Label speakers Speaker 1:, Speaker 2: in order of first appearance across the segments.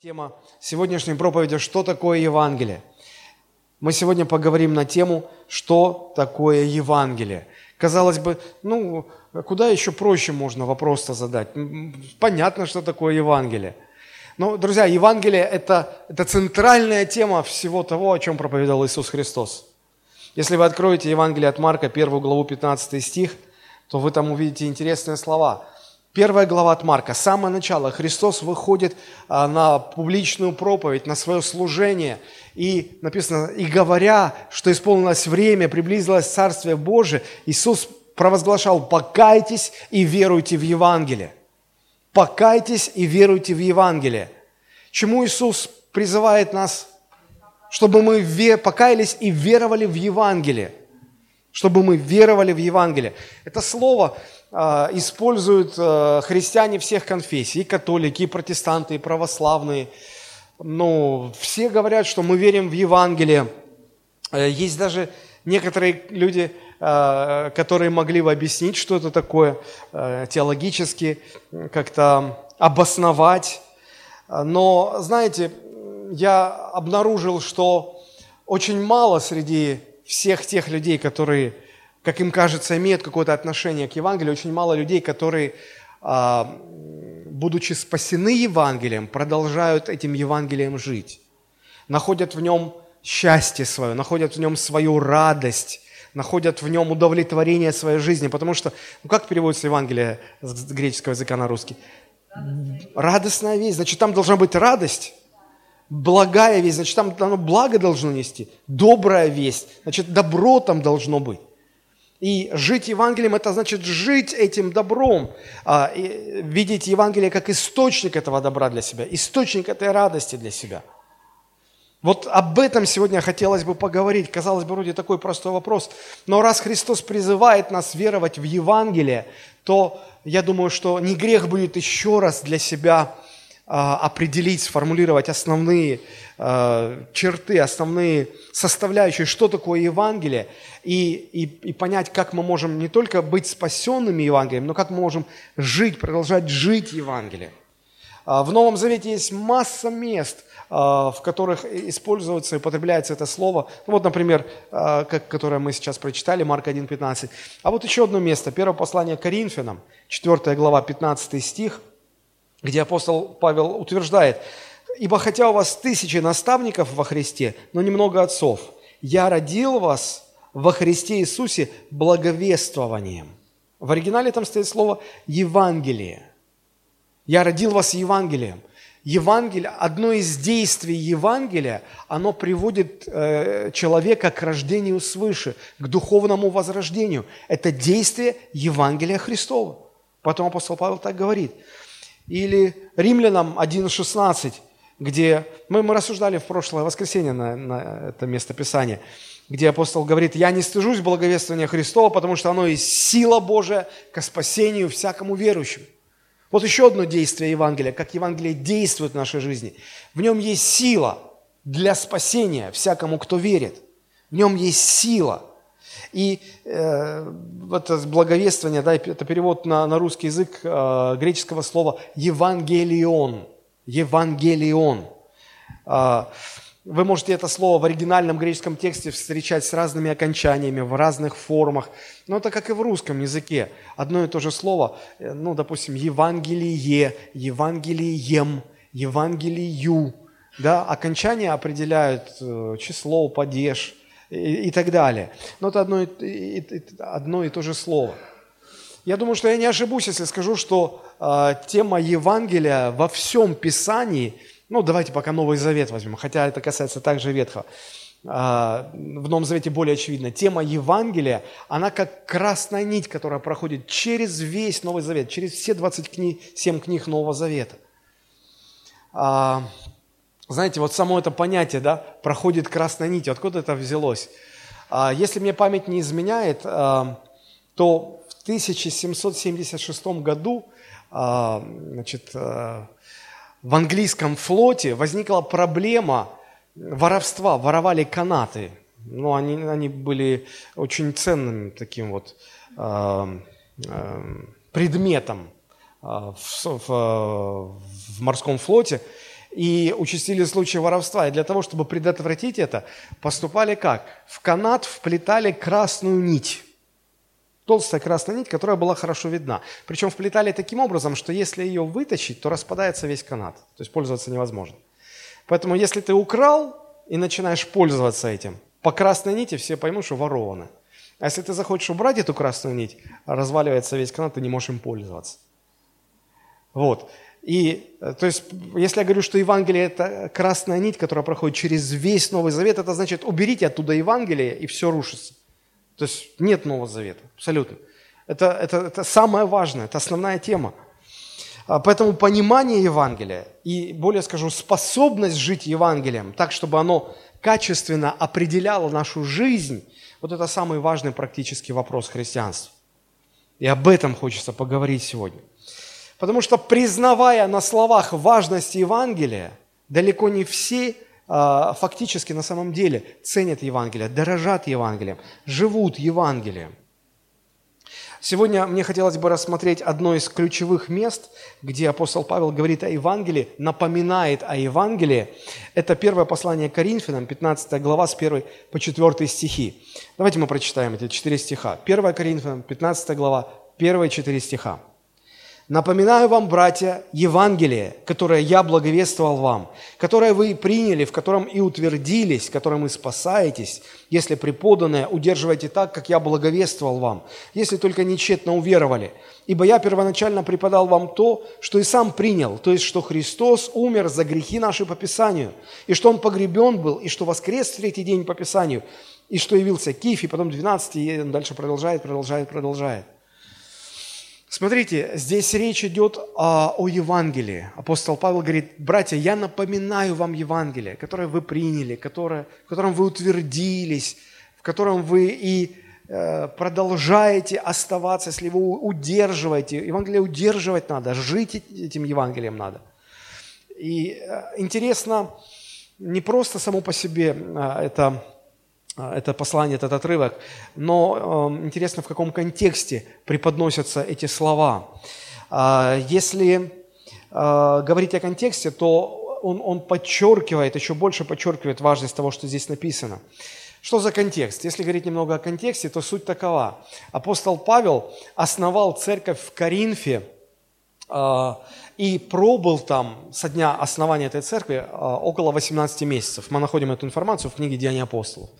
Speaker 1: Тема сегодняшней проповеди «Что такое Евангелие?». Мы сегодня поговорим на тему «Что такое Евангелие?». Казалось бы, ну, куда еще проще можно вопрос-то задать? Понятно, что такое Евангелие. Но, друзья, Евангелие это, – это центральная тема всего того, о чем проповедовал Иисус Христос. Если вы откроете Евангелие от Марка, первую главу, 15 стих, то вы там увидите интересные слова – Первая глава от Марка, самое начало. Христос выходит а, на публичную проповедь, на свое служение. И написано, и говоря, что исполнилось время, приблизилось Царствие Божие, Иисус провозглашал, покайтесь и веруйте в Евангелие. Покайтесь и веруйте в Евангелие. Чему Иисус призывает нас? Чтобы мы покаялись и веровали в Евангелие. Чтобы мы веровали в Евангелие. Это слово, используют а, христиане всех конфессий, и католики, и протестанты, и православные. Ну, все говорят, что мы верим в Евангелие. Э, есть даже некоторые люди, а, которые могли бы объяснить, что это такое э, теологически, как-то обосновать. Но, знаете, я обнаружил, что очень мало среди всех тех людей, которые как им кажется, имеют какое-то отношение к Евангелию. Очень мало людей, которые, а, будучи спасены Евангелием, продолжают этим Евангелием жить. Находят в нем счастье свое, находят в нем свою радость, находят в нем удовлетворение своей жизни. Потому что, ну как переводится Евангелие с греческого языка на русский? Радостная весть. Значит, там должна быть радость, благая весть, значит, там оно благо должно нести, добрая весть, значит, добро там должно быть. И жить Евангелием – это значит жить этим добром, а, видеть Евангелие как источник этого добра для себя, источник этой радости для себя. Вот об этом сегодня хотелось бы поговорить. Казалось бы, вроде такой простой вопрос. Но раз Христос призывает нас веровать в Евангелие, то я думаю, что не грех будет еще раз для себя определить, сформулировать основные а, черты, основные составляющие, что такое Евангелие, и, и, и понять, как мы можем не только быть спасенными Евангелием, но как мы можем жить, продолжать жить Евангелием. А, в Новом Завете есть масса мест, в которых используется и употребляется это слово. Ну, вот, например, как, которое мы сейчас прочитали, Марк 1.15. А вот еще одно место, первое послание Коринфянам, 4 глава, 15 стих – где апостол Павел утверждает, «Ибо хотя у вас тысячи наставников во Христе, но немного отцов, я родил вас во Христе Иисусе благовествованием». В оригинале там стоит слово «Евангелие». «Я родил вас Евангелием». Евангелие, одно из действий Евангелия, оно приводит э, человека к рождению свыше, к духовному возрождению. Это действие Евангелия Христова. Потом апостол Павел так говорит – или Римлянам 1.16, где мы, мы рассуждали в прошлое воскресенье на, на это место Писания, где апостол говорит, «Я не стыжусь благовествования Христова, потому что оно есть сила Божия ко спасению всякому верующему». Вот еще одно действие Евангелия, как Евангелие действует в нашей жизни. В нем есть сила для спасения всякому, кто верит. В нем есть сила – и э, это благовествование, да, это перевод на, на русский язык э, греческого слова «евангелион». «Евангелион». Э, вы можете это слово в оригинальном греческом тексте встречать с разными окончаниями, в разных формах. Но это как и в русском языке. Одно и то же слово, э, ну, допустим, «евангелие», «евангелием», «евангелию». Да, окончания определяют э, число, падеж – и, и так далее. Но это одно и, и, одно и то же слово. Я думаю, что я не ошибусь, если скажу, что э, тема Евангелия во всем Писании, ну давайте пока Новый Завет возьмем, хотя это касается также Ветхого, э, в Новом Завете более очевидно. Тема Евангелия, она как красная нить, которая проходит через весь Новый Завет, через все 27 книг Нового Завета. А, знаете, вот само это понятие, да, проходит красной нитью, откуда это взялось? А, если мне память не изменяет, а, то в 1776 году а, значит, в английском флоте возникла проблема воровства, воровали канаты. Ну, они, они были очень ценным таким вот предметом в, в, в морском флоте. И участились случаи воровства. И для того, чтобы предотвратить это, поступали как? В канат вплетали красную нить. Толстая красная нить, которая была хорошо видна. Причем вплетали таким образом, что если ее вытащить, то распадается весь канат. То есть пользоваться невозможно. Поэтому если ты украл и начинаешь пользоваться этим, по красной нити все поймут, что воровано. А если ты захочешь убрать эту красную нить, разваливается весь канат, ты не можешь им пользоваться. Вот. И, э, то есть, если я говорю, что Евангелие – это красная нить, которая проходит через весь Новый Завет, это значит, уберите оттуда Евангелие, и все рушится. То есть, нет Нового Завета, абсолютно. Это, это, это самое важное, это основная тема. А, поэтому понимание Евангелия и, более скажу, способность жить Евангелием так, чтобы оно качественно определяло нашу жизнь, вот это самый важный практический вопрос христианства. И об этом хочется поговорить сегодня. Потому что признавая на словах важность Евангелия, далеко не все а, фактически на самом деле ценят Евангелие, дорожат Евангелием, живут Евангелием. Сегодня мне хотелось бы рассмотреть одно из ключевых мест, где апостол Павел говорит о Евангелии, напоминает о Евангелии. Это первое послание Коринфянам, 15 глава с 1 по 4 стихи. Давайте мы прочитаем эти четыре стиха. 1 Коринфянам, 15 глава, первые четыре стиха. Напоминаю вам, братья, Евангелие, которое я благовествовал вам, которое вы приняли, в котором и утвердились, которым и спасаетесь, если преподанное удерживайте так, как я благовествовал вам, если только нечетно уверовали. Ибо я первоначально преподал вам то, что и сам принял, то есть, что Христос умер за грехи наши по Писанию, и что Он погребен был, и что воскрес в третий день по Писанию, и что явился Киф, и потом 12, и дальше продолжает, продолжает, продолжает. Смотрите, здесь речь идет о, о Евангелии. Апостол Павел говорит, братья, я напоминаю вам Евангелие, которое вы приняли, которое, в котором вы утвердились, в котором вы и э, продолжаете оставаться, если вы удерживаете. Евангелие удерживать надо, жить этим Евангелием надо. И э, интересно, не просто само по себе э, это это послание, этот отрывок, но э, интересно, в каком контексте преподносятся эти слова. Э, если э, говорить о контексте, то он, он подчеркивает, еще больше подчеркивает важность того, что здесь написано. Что за контекст? Если говорить немного о контексте, то суть такова. Апостол Павел основал церковь в Коринфе, и пробыл там со дня основания этой церкви около 18 месяцев. Мы находим эту информацию в книге «Деяния апостолов».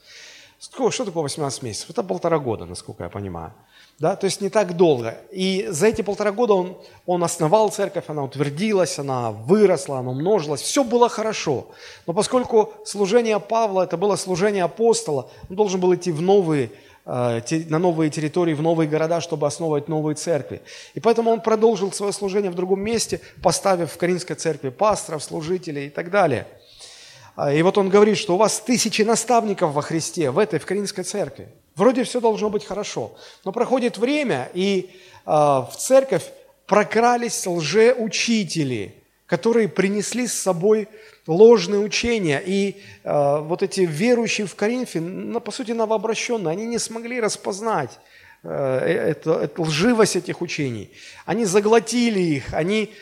Speaker 1: Что такое 18 месяцев? Это полтора года, насколько я понимаю. Да? То есть не так долго. И за эти полтора года он, он основал церковь, она утвердилась, она выросла, она умножилась. Все было хорошо. Но поскольку служение Павла, это было служение апостола, он должен был идти в новые, э, на новые территории, в новые города, чтобы основывать новые церкви. И поэтому он продолжил свое служение в другом месте, поставив в Каринской церкви пасторов, служителей и так далее – и вот он говорит, что у вас тысячи наставников во Христе, в этой, в Каринской церкви. Вроде все должно быть хорошо. Но проходит время, и э, в церковь прокрались лжеучители, которые принесли с собой ложные учения. И э, вот эти верующие в Коринфе, ну, по сути, новообращенные, они не смогли распознать э, это, это лживость этих учений. Они заглотили их, они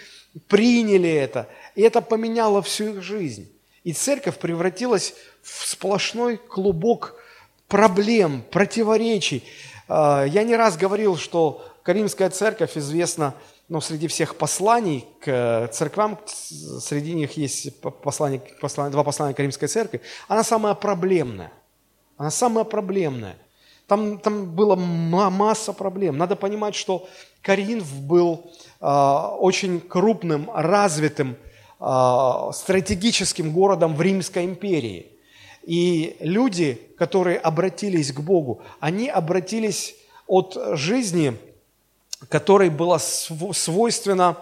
Speaker 1: приняли это. И это поменяло всю их жизнь. И церковь превратилась в сплошной клубок проблем, противоречий. А, я не раз говорил, что Каримская церковь известна ну, среди всех посланий к церквам, среди них есть послание, послание, два послания Каримской церкви, она самая проблемная. Она самая проблемная. Там, там была масса проблем. Надо понимать, что Каринф был э, очень крупным, развитым стратегическим городом в Римской империи. И люди, которые обратились к Богу, они обратились от жизни, которой было свойственно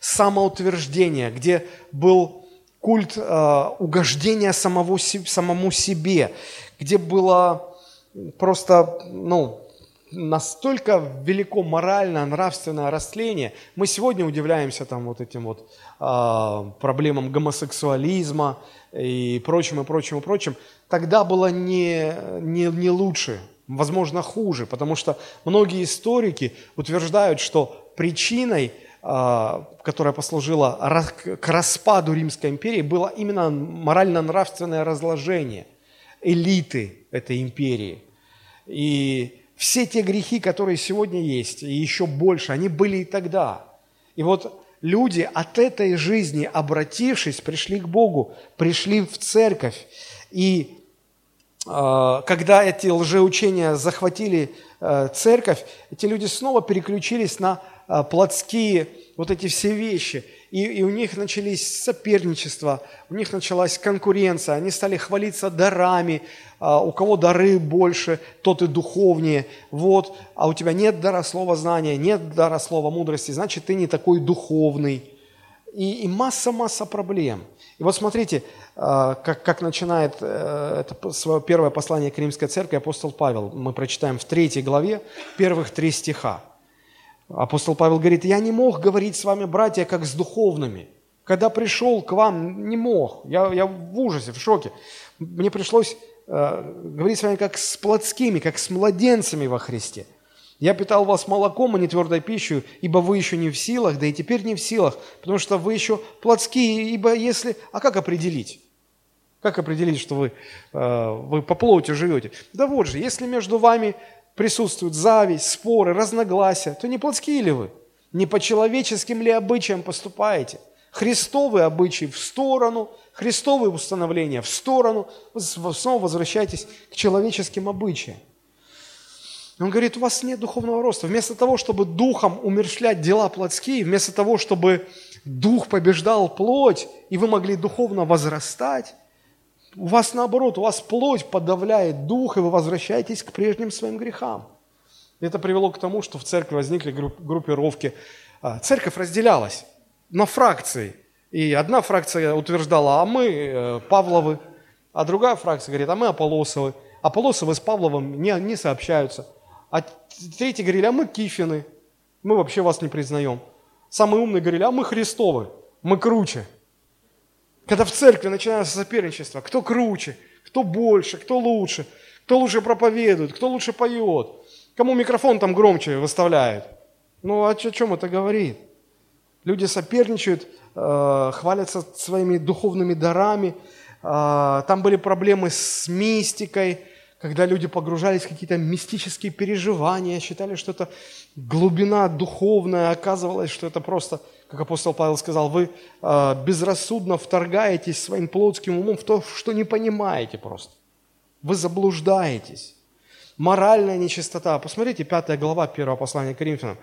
Speaker 1: самоутверждение, где был культ э, угождения самого, самому себе, где было просто ну, настолько велико моральное, нравственное растление. Мы сегодня удивляемся там вот этим вот э, проблемам гомосексуализма и прочим, и прочим, и прочим. Тогда было не, не, не лучше, возможно, хуже, потому что многие историки утверждают, что причиной а, которая послужила к распаду Римской империи, было именно морально-нравственное разложение элиты этой империи. И все те грехи, которые сегодня есть, и еще больше, они были и тогда. И вот люди от этой жизни, обратившись, пришли к Богу, пришли в церковь. И э, когда эти лжеучения захватили э, церковь, эти люди снова переключились на э, плотские вот эти все вещи. И, и у них начались соперничества, у них началась конкуренция, они стали хвалиться дарами, а, у кого дары больше, тот и духовнее. Вот, а у тебя нет дара слова знания, нет дара слова мудрости, значит, ты не такой духовный. И, масса-масса проблем. И вот смотрите, а, как, как начинает э, это свое первое послание к Римской церкви апостол Павел. Мы прочитаем в третьей главе первых три стиха. Апостол Павел говорит, я не мог говорить с вами, братья, как с духовными. Когда пришел к вам, не мог. Я, я в ужасе, в шоке. Мне пришлось э, говорить с вами как с плотскими, как с младенцами во Христе. Я питал вас молоком, а не твердой пищей, ибо вы еще не в силах, да и теперь не в силах, потому что вы еще плотские, ибо если... А как определить? Как определить, что вы, э, вы по плоти живете? Да вот же, если между вами присутствует зависть, споры, разногласия, то не плотские ли вы? Не по человеческим ли обычаям поступаете? Христовые обычаи в сторону, Христовые установления в сторону, вы снова возвращайтесь к человеческим обычаям. Он говорит, у вас нет духовного роста. Вместо того, чтобы духом умершлять дела плотские, вместо того, чтобы дух побеждал плоть, и вы могли духовно возрастать, у вас наоборот, у вас плоть подавляет дух, и вы возвращаетесь к прежним своим грехам. Это привело к тому, что в церкви возникли группировки. А, церковь разделялась на фракции. И одна фракция утверждала, а мы э, Павловы, а другая фракция говорит, а мы Аполосовы. Аполосовы с Павловым не, не сообщаются. А третьи говорили, а мы Кифины, мы вообще вас не признаем. Самые умные говорили, а мы Христовы, мы круче. Когда в церкви начинается соперничество, кто круче, кто больше, кто лучше, кто лучше проповедует, кто лучше поет, кому микрофон там громче выставляет. Ну, о чем это говорит? Люди соперничают, э, хвалятся своими духовными дарами. Э, там были проблемы с мистикой, когда люди погружались в какие-то мистические переживания, считали, что это глубина духовная, оказывалось, что это просто как апостол Павел сказал, вы э, безрассудно вторгаетесь своим плотским умом в то, что не понимаете просто. Вы заблуждаетесь. Моральная нечистота. Посмотрите, пятая глава первого послания к Коринфянам.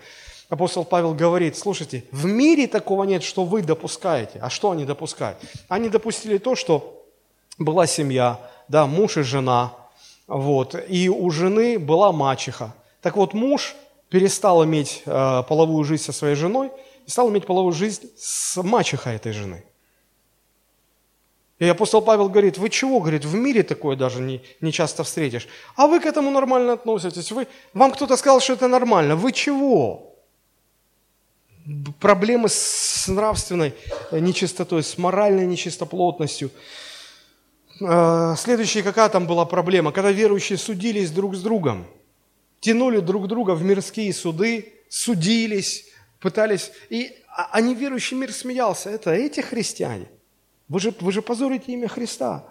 Speaker 1: Апостол Павел говорит, слушайте, в мире такого нет, что вы допускаете. А что они допускают? Они допустили то, что была семья, да, муж и жена, вот, и у жены была мачеха. Так вот, муж перестал иметь э, половую жизнь со своей женой – и стал иметь половую жизнь с мачехой этой жены. И апостол Павел говорит, вы чего, говорит, в мире такое даже не, не часто встретишь. А вы к этому нормально относитесь. Вы, вам кто-то сказал, что это нормально. Вы чего? Проблемы с нравственной нечистотой, с моральной нечистоплотностью. А, следующая какая там была проблема? Когда верующие судились друг с другом. Тянули друг друга в мирские суды, судились, пытались, и, а, а неверующий мир смеялся. Это эти христиане. Вы же, вы же позорите имя Христа.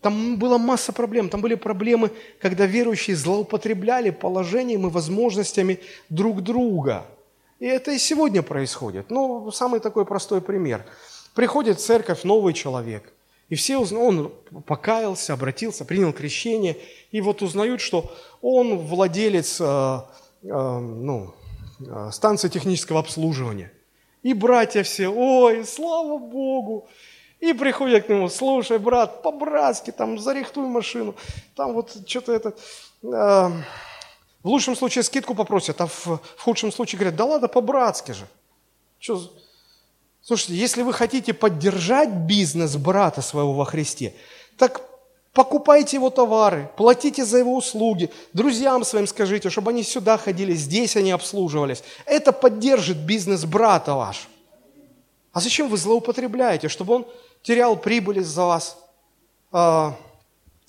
Speaker 1: Там была масса проблем. Там были проблемы, когда верующие злоупотребляли положением и возможностями друг друга. И это и сегодня происходит. Ну, самый такой простой пример. Приходит в церковь новый человек, и все узнают, он покаялся, обратился, принял крещение, и вот узнают, что он владелец, э, э, ну, станция технического обслуживания. И братья все, ой, слава Богу. И приходят к нему, слушай, брат, по-братски, там, зарихтуй машину. Там вот что-то это... Э, в лучшем случае скидку попросят, а в, в худшем случае говорят, да ладно, по-братски же. Что? Слушайте, если вы хотите поддержать бизнес брата своего во Христе, так Покупайте его товары, платите за его услуги, друзьям своим скажите, чтобы они сюда ходили, здесь они обслуживались. Это поддержит бизнес брата ваш. А зачем вы злоупотребляете, чтобы он терял прибыль из-за вас? А,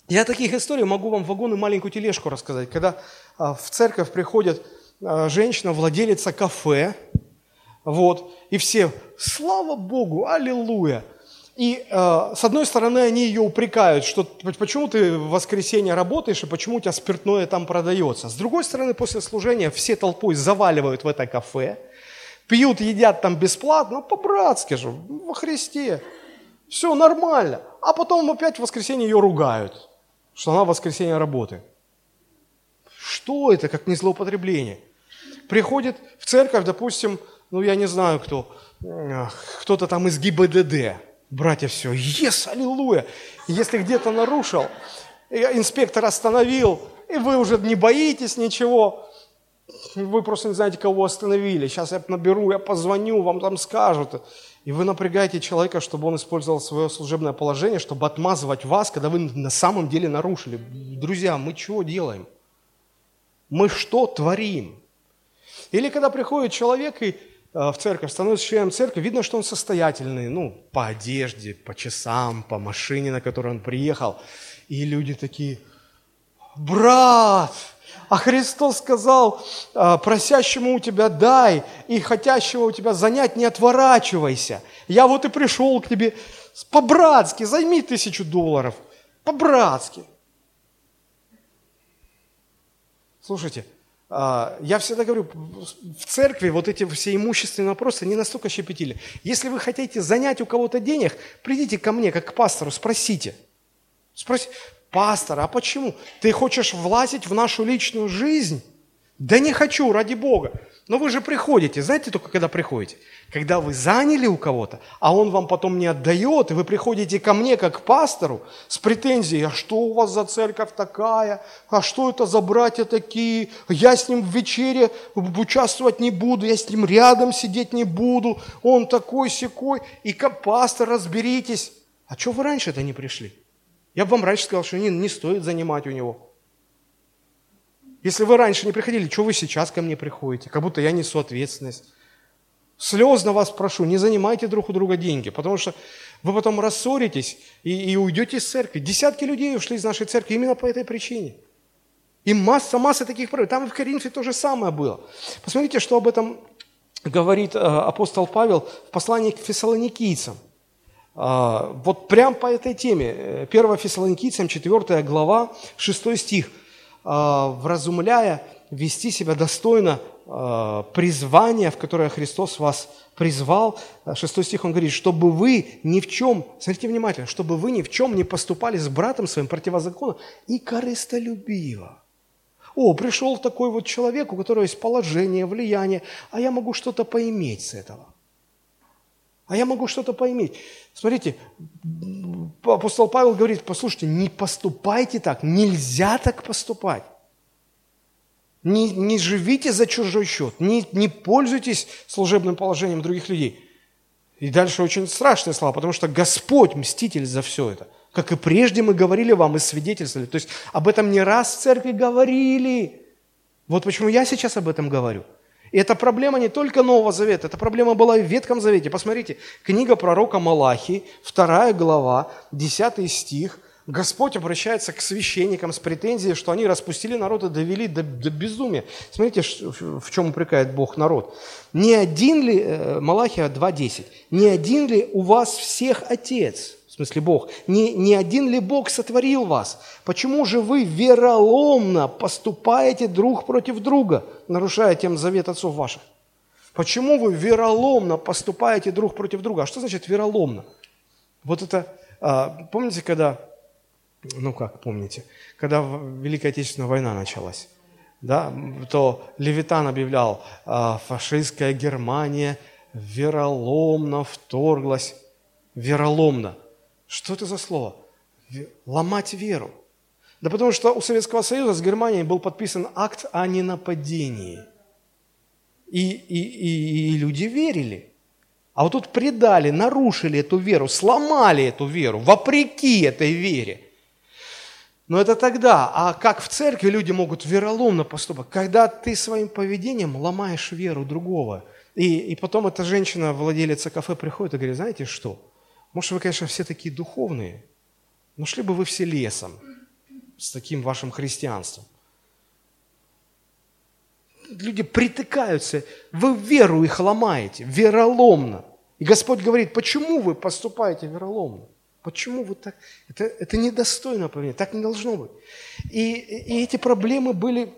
Speaker 1: я таких историй могу вам вагон и маленькую тележку рассказать. Когда а, в церковь приходит а, женщина, владелица кафе, Вот. И все, слава Богу, аллилуйя. И э, с одной стороны они ее упрекают, что почему ты в воскресенье работаешь и почему у тебя спиртное там продается. С другой стороны, после служения все толпой заваливают в это кафе, пьют, едят там бесплатно, по-братски же, во Христе. Все нормально. А потом опять в воскресенье ее ругают, что она в воскресенье работает. Что это, как не злоупотребление? Приходит в церковь, допустим, ну я не знаю кто, кто-то там из ГИБДД, братья, все, ес, аллилуйя. Если где-то нарушил, инспектор остановил, и вы уже не боитесь ничего, вы просто не знаете, кого остановили. Сейчас я наберу, я позвоню, вам там скажут. И вы напрягаете человека, чтобы он использовал свое служебное положение, чтобы отмазывать вас, когда вы на самом деле нарушили. Друзья, мы чего делаем? Мы что творим? Или когда приходит человек и в церковь, становится членом церкви, видно, что он состоятельный, ну, по одежде, по часам, по машине, на которой он приехал. И люди такие, брат, а Христос сказал, «А, просящему у тебя дай, и хотящего у тебя занять не отворачивайся. Я вот и пришел к тебе по-братски, займи тысячу долларов, по-братски. Слушайте, я всегда говорю, в церкви вот эти все имущественные вопросы не настолько щепетили. Если вы хотите занять у кого-то денег, придите ко мне, как к пастору, спросите. Спросите, Пастор, а почему? Ты хочешь влазить в нашу личную жизнь? Да не хочу, ради Бога. Но вы же приходите, знаете только когда приходите? Когда вы заняли у кого-то, а он вам потом не отдает, и вы приходите ко мне как к пастору с претензией, а что у вас за церковь такая, а что это за братья такие, я с ним в вечере участвовать не буду, я с ним рядом сидеть не буду, он такой секой, и как пастор разберитесь. А что вы раньше-то не пришли? Я бы вам раньше сказал, что не, не стоит занимать у него. Если вы раньше не приходили, что вы сейчас ко мне приходите? Как будто я несу ответственность. Слезно вас прошу, не занимайте друг у друга деньги, потому что вы потом рассоритесь и, и уйдете из церкви. Десятки людей ушли из нашей церкви именно по этой причине. И масса, масса таких проблем. Там в Коринфе то же самое было. Посмотрите, что об этом говорит э, апостол Павел в послании к фессалоникийцам – а, вот прям по этой теме. 1 Фессалоникийцам, 4 глава, 6 стих. А, «Вразумляя вести себя достойно а, призвания, в которое Христос вас призвал». 6 стих он говорит, «чтобы вы ни в чем, смотрите внимательно, чтобы вы ни в чем не поступали с братом своим противозаконно и корыстолюбиво». О, пришел такой вот человек, у которого есть положение, влияние, а я могу что-то поиметь с этого. А я могу что-то поиметь. Смотрите, апостол Павел говорит, послушайте, не поступайте так, нельзя так поступать. Не, не живите за чужой счет, не, не пользуйтесь служебным положением других людей. И дальше очень страшные слова, потому что Господь мститель за все это. Как и прежде мы говорили вам и свидетельствовали. То есть об этом не раз в церкви говорили. Вот почему я сейчас об этом говорю. И эта проблема не только Нового Завета, эта проблема была и в Ветхом Завете. Посмотрите, книга пророка Малахи, вторая глава, 10 стих. Господь обращается к священникам с претензией, что они распустили народ и довели до, до безумия. Смотрите, в чем упрекает Бог народ. «Не один ли, э, Малахия 2.10, не один ли у вас всех Отец?» В смысле Бог, не, не один ли Бог сотворил вас? Почему же вы вероломно поступаете друг против друга, нарушая тем завет отцов ваших? Почему вы вероломно поступаете друг против друга? А что значит вероломно? Вот это, а, помните, когда, ну как помните, когда Великая Отечественная война началась, да, то Левитан объявлял, а, фашистская Германия вероломно вторглась, вероломно. Что это за слово? Ломать веру. Да потому что у Советского Союза с Германией был подписан акт о ненападении. И, и, и, и люди верили. А вот тут предали, нарушили эту веру, сломали эту веру, вопреки этой вере. Но это тогда. А как в церкви люди могут вероломно поступать? Когда ты своим поведением ломаешь веру другого. И, и потом эта женщина, владелица кафе, приходит и говорит, знаете что? Может, вы, конечно, все такие духовные, но шли бы вы все лесом с таким вашим христианством. люди притыкаются, вы веру их ломаете, вероломно. И Господь говорит, почему вы поступаете вероломно? Почему вы так? Это, это недостойно поведения, так не должно быть. И, и эти проблемы были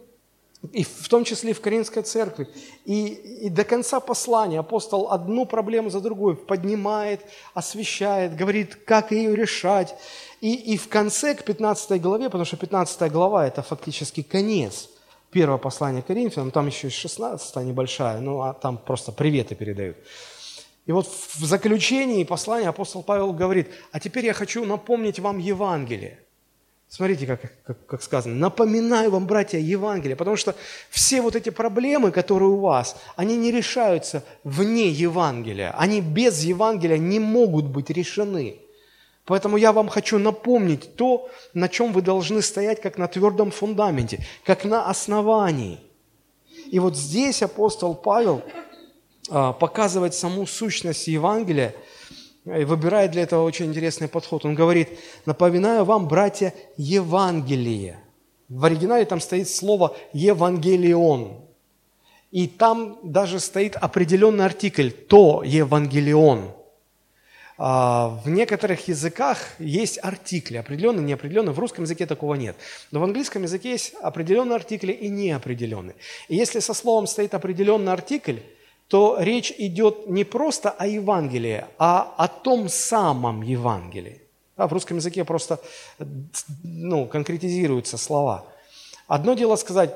Speaker 1: и в том числе в Каринской церкви. И, и до конца послания апостол одну проблему за другой поднимает, освещает, говорит, как ее решать. И, и в конце, к 15 главе, потому что 15 глава – это фактически конец первого послания Коринфянам, там еще и 16 небольшая, ну а там просто приветы передают. И вот в заключении послания апостол Павел говорит, а теперь я хочу напомнить вам Евангелие. Смотрите, как, как, как сказано. Напоминаю вам, братья, Евангелие, потому что все вот эти проблемы, которые у вас, они не решаются вне Евангелия. Они без Евангелия не могут быть решены. Поэтому я вам хочу напомнить то, на чем вы должны стоять, как на твердом фундаменте, как на основании. И вот здесь апостол Павел а, показывает саму сущность Евангелия выбирает для этого очень интересный подход. Он говорит, напоминаю вам, братья, Евангелие. В оригинале там стоит слово «евангелион». И там даже стоит определенный артикль «то евангелион». А, в некоторых языках есть артикли, определенные, неопределенные. В русском языке такого нет. Но в английском языке есть определенные артикли и неопределенные. И если со словом стоит определенный артикль, то речь идет не просто о Евангелии, а о том самом Евангелии. А в русском языке просто ну, конкретизируются слова. Одно дело сказать,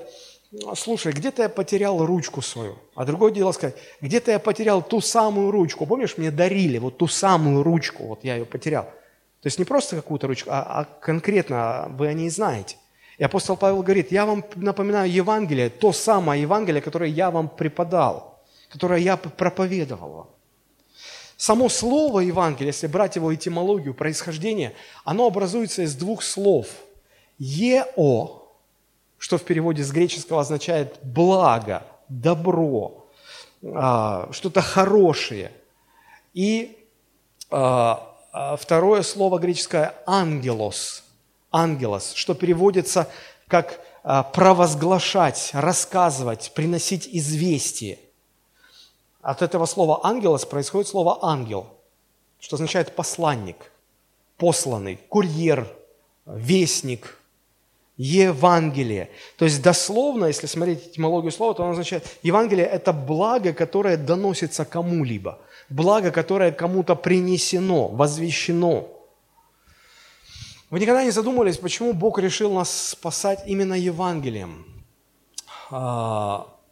Speaker 1: слушай, где-то я потерял ручку свою. А другое дело сказать, где-то я потерял ту самую ручку. Помнишь, мне дарили вот ту самую ручку, вот я ее потерял. То есть не просто какую-то ручку, а, а конкретно вы о ней знаете. И апостол Павел говорит, я вам напоминаю Евангелие, то самое Евангелие, которое я вам преподал, которое я проповедовал вам. Само слово Евангелие, если брать его этимологию, происхождение, оно образуется из двух слов. «Ео», что в переводе с греческого означает благо, добро, а, что-то хорошее. И а, а, второе слово греческое «ангелос», «ангелос», что переводится как провозглашать, рассказывать, приносить известие. От этого слова «ангелос» происходит слово «ангел», что означает «посланник», «посланный», «курьер», «вестник», Евангелие. То есть дословно, если смотреть этимологию слова, то оно означает, Евангелие – это благо, которое доносится кому-либо, благо, которое кому-то принесено, возвещено. Вы никогда не задумывались, почему Бог решил нас спасать именно Евангелием?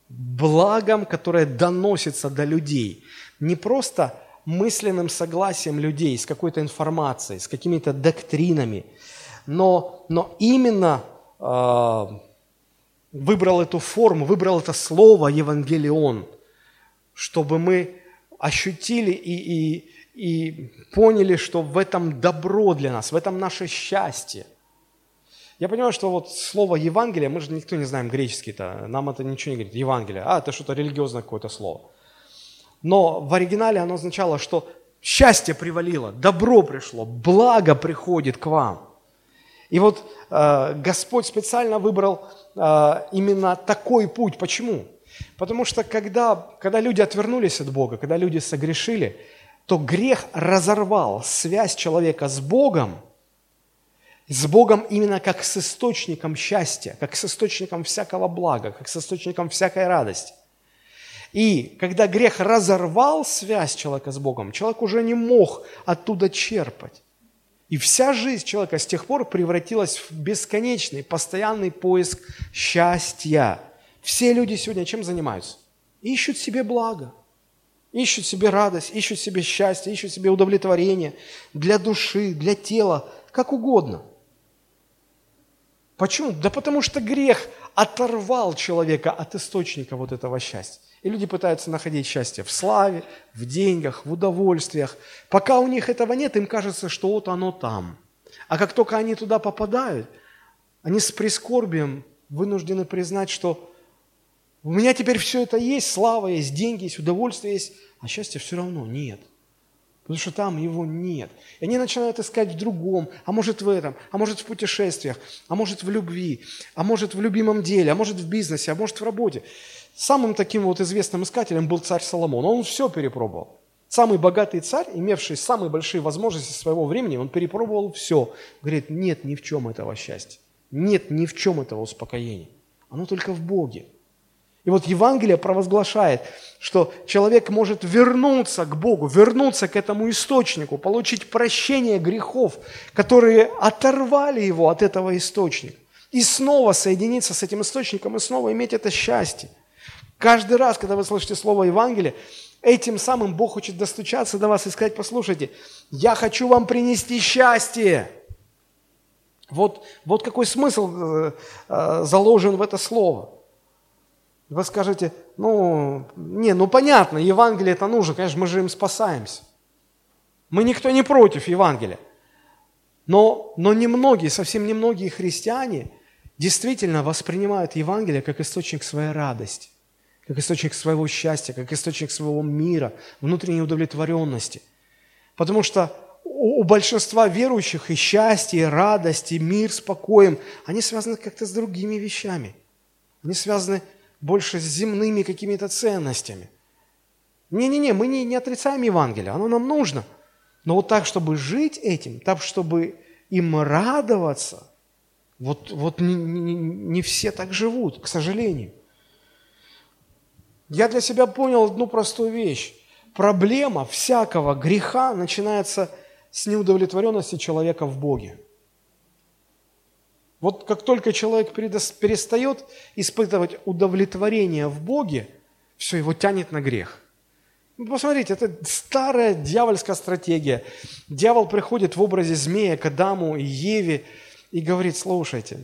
Speaker 1: Благом, которое доносится до людей. Не просто мысленным согласием людей с какой-то информацией, с какими-то доктринами, но, но именно а, выбрал эту форму, выбрал это слово Евангелион, чтобы мы ощутили и, и, и поняли, что в этом добро для нас, в этом наше счастье. Я понимаю, что вот слово Евангелие, мы же никто не знаем греческий-то, нам это ничего не говорит, Евангелие, а это что-то религиозное какое-то слово. Но в оригинале оно означало, что счастье привалило, добро пришло, благо приходит к вам. И вот э, Господь специально выбрал э, именно такой путь. Почему? Потому что когда, когда люди отвернулись от Бога, когда люди согрешили, то грех разорвал связь человека с Богом, с Богом именно как с источником счастья, как с источником всякого блага, как с источником всякой радости. И когда грех разорвал связь человека с Богом, человек уже не мог оттуда черпать. И вся жизнь человека с тех пор превратилась в бесконечный, постоянный поиск счастья. Все люди сегодня чем занимаются? Ищут себе благо, ищут себе радость, ищут себе счастье, ищут себе удовлетворение для души, для тела, как угодно. Почему? Да потому что грех оторвал человека от источника вот этого счастья. И люди пытаются находить счастье в славе, в деньгах, в удовольствиях. Пока у них этого нет, им кажется, что вот оно там. А как только они туда попадают, они с прискорбием вынуждены признать, что у меня теперь все это есть, слава есть, деньги есть, удовольствие есть, а счастья все равно нет. Потому что там его нет. И они начинают искать в другом, а может в этом, а может в путешествиях, а может в любви, а может в любимом деле, а может в бизнесе, а может в работе. Самым таким вот известным искателем был царь Соломон. Он все перепробовал. Самый богатый царь, имевший самые большие возможности своего времени, он перепробовал все. Говорит, нет ни в чем этого счастья. Нет ни в чем этого успокоения. Оно только в Боге. И вот Евангелие провозглашает, что человек может вернуться к Богу, вернуться к этому источнику, получить прощение грехов, которые оторвали его от этого источника. И снова соединиться с этим источником, и снова иметь это счастье. Каждый раз, когда вы слышите слово Евангелие, этим самым Бог хочет достучаться до вас и сказать, послушайте, я хочу вам принести счастье. Вот, вот какой смысл э, э, заложен в это слово. Вы скажете, ну, не, ну понятно, Евангелие это нужно, конечно, мы же им спасаемся. Мы никто не против Евангелия. Но, но немногие, совсем немногие христиане действительно воспринимают Евангелие как источник своей радости, как источник своего счастья, как источник своего мира, внутренней удовлетворенности. Потому что у большинства верующих и счастье, и радость, и мир с покоем, они связаны как-то с другими вещами. Они связаны больше с земными какими-то ценностями. Не-не-не, мы не, не отрицаем Евангелие, оно нам нужно. Но вот так, чтобы жить этим, так, чтобы им радоваться, вот, вот не, не, не все так живут, к сожалению. Я для себя понял одну простую вещь. Проблема всякого греха начинается с неудовлетворенности человека в Боге. Вот как только человек перестает испытывать удовлетворение в Боге, все, его тянет на грех. Ну, посмотрите, это старая дьявольская стратегия. Дьявол приходит в образе змея к Адаму и Еве и говорит, слушайте,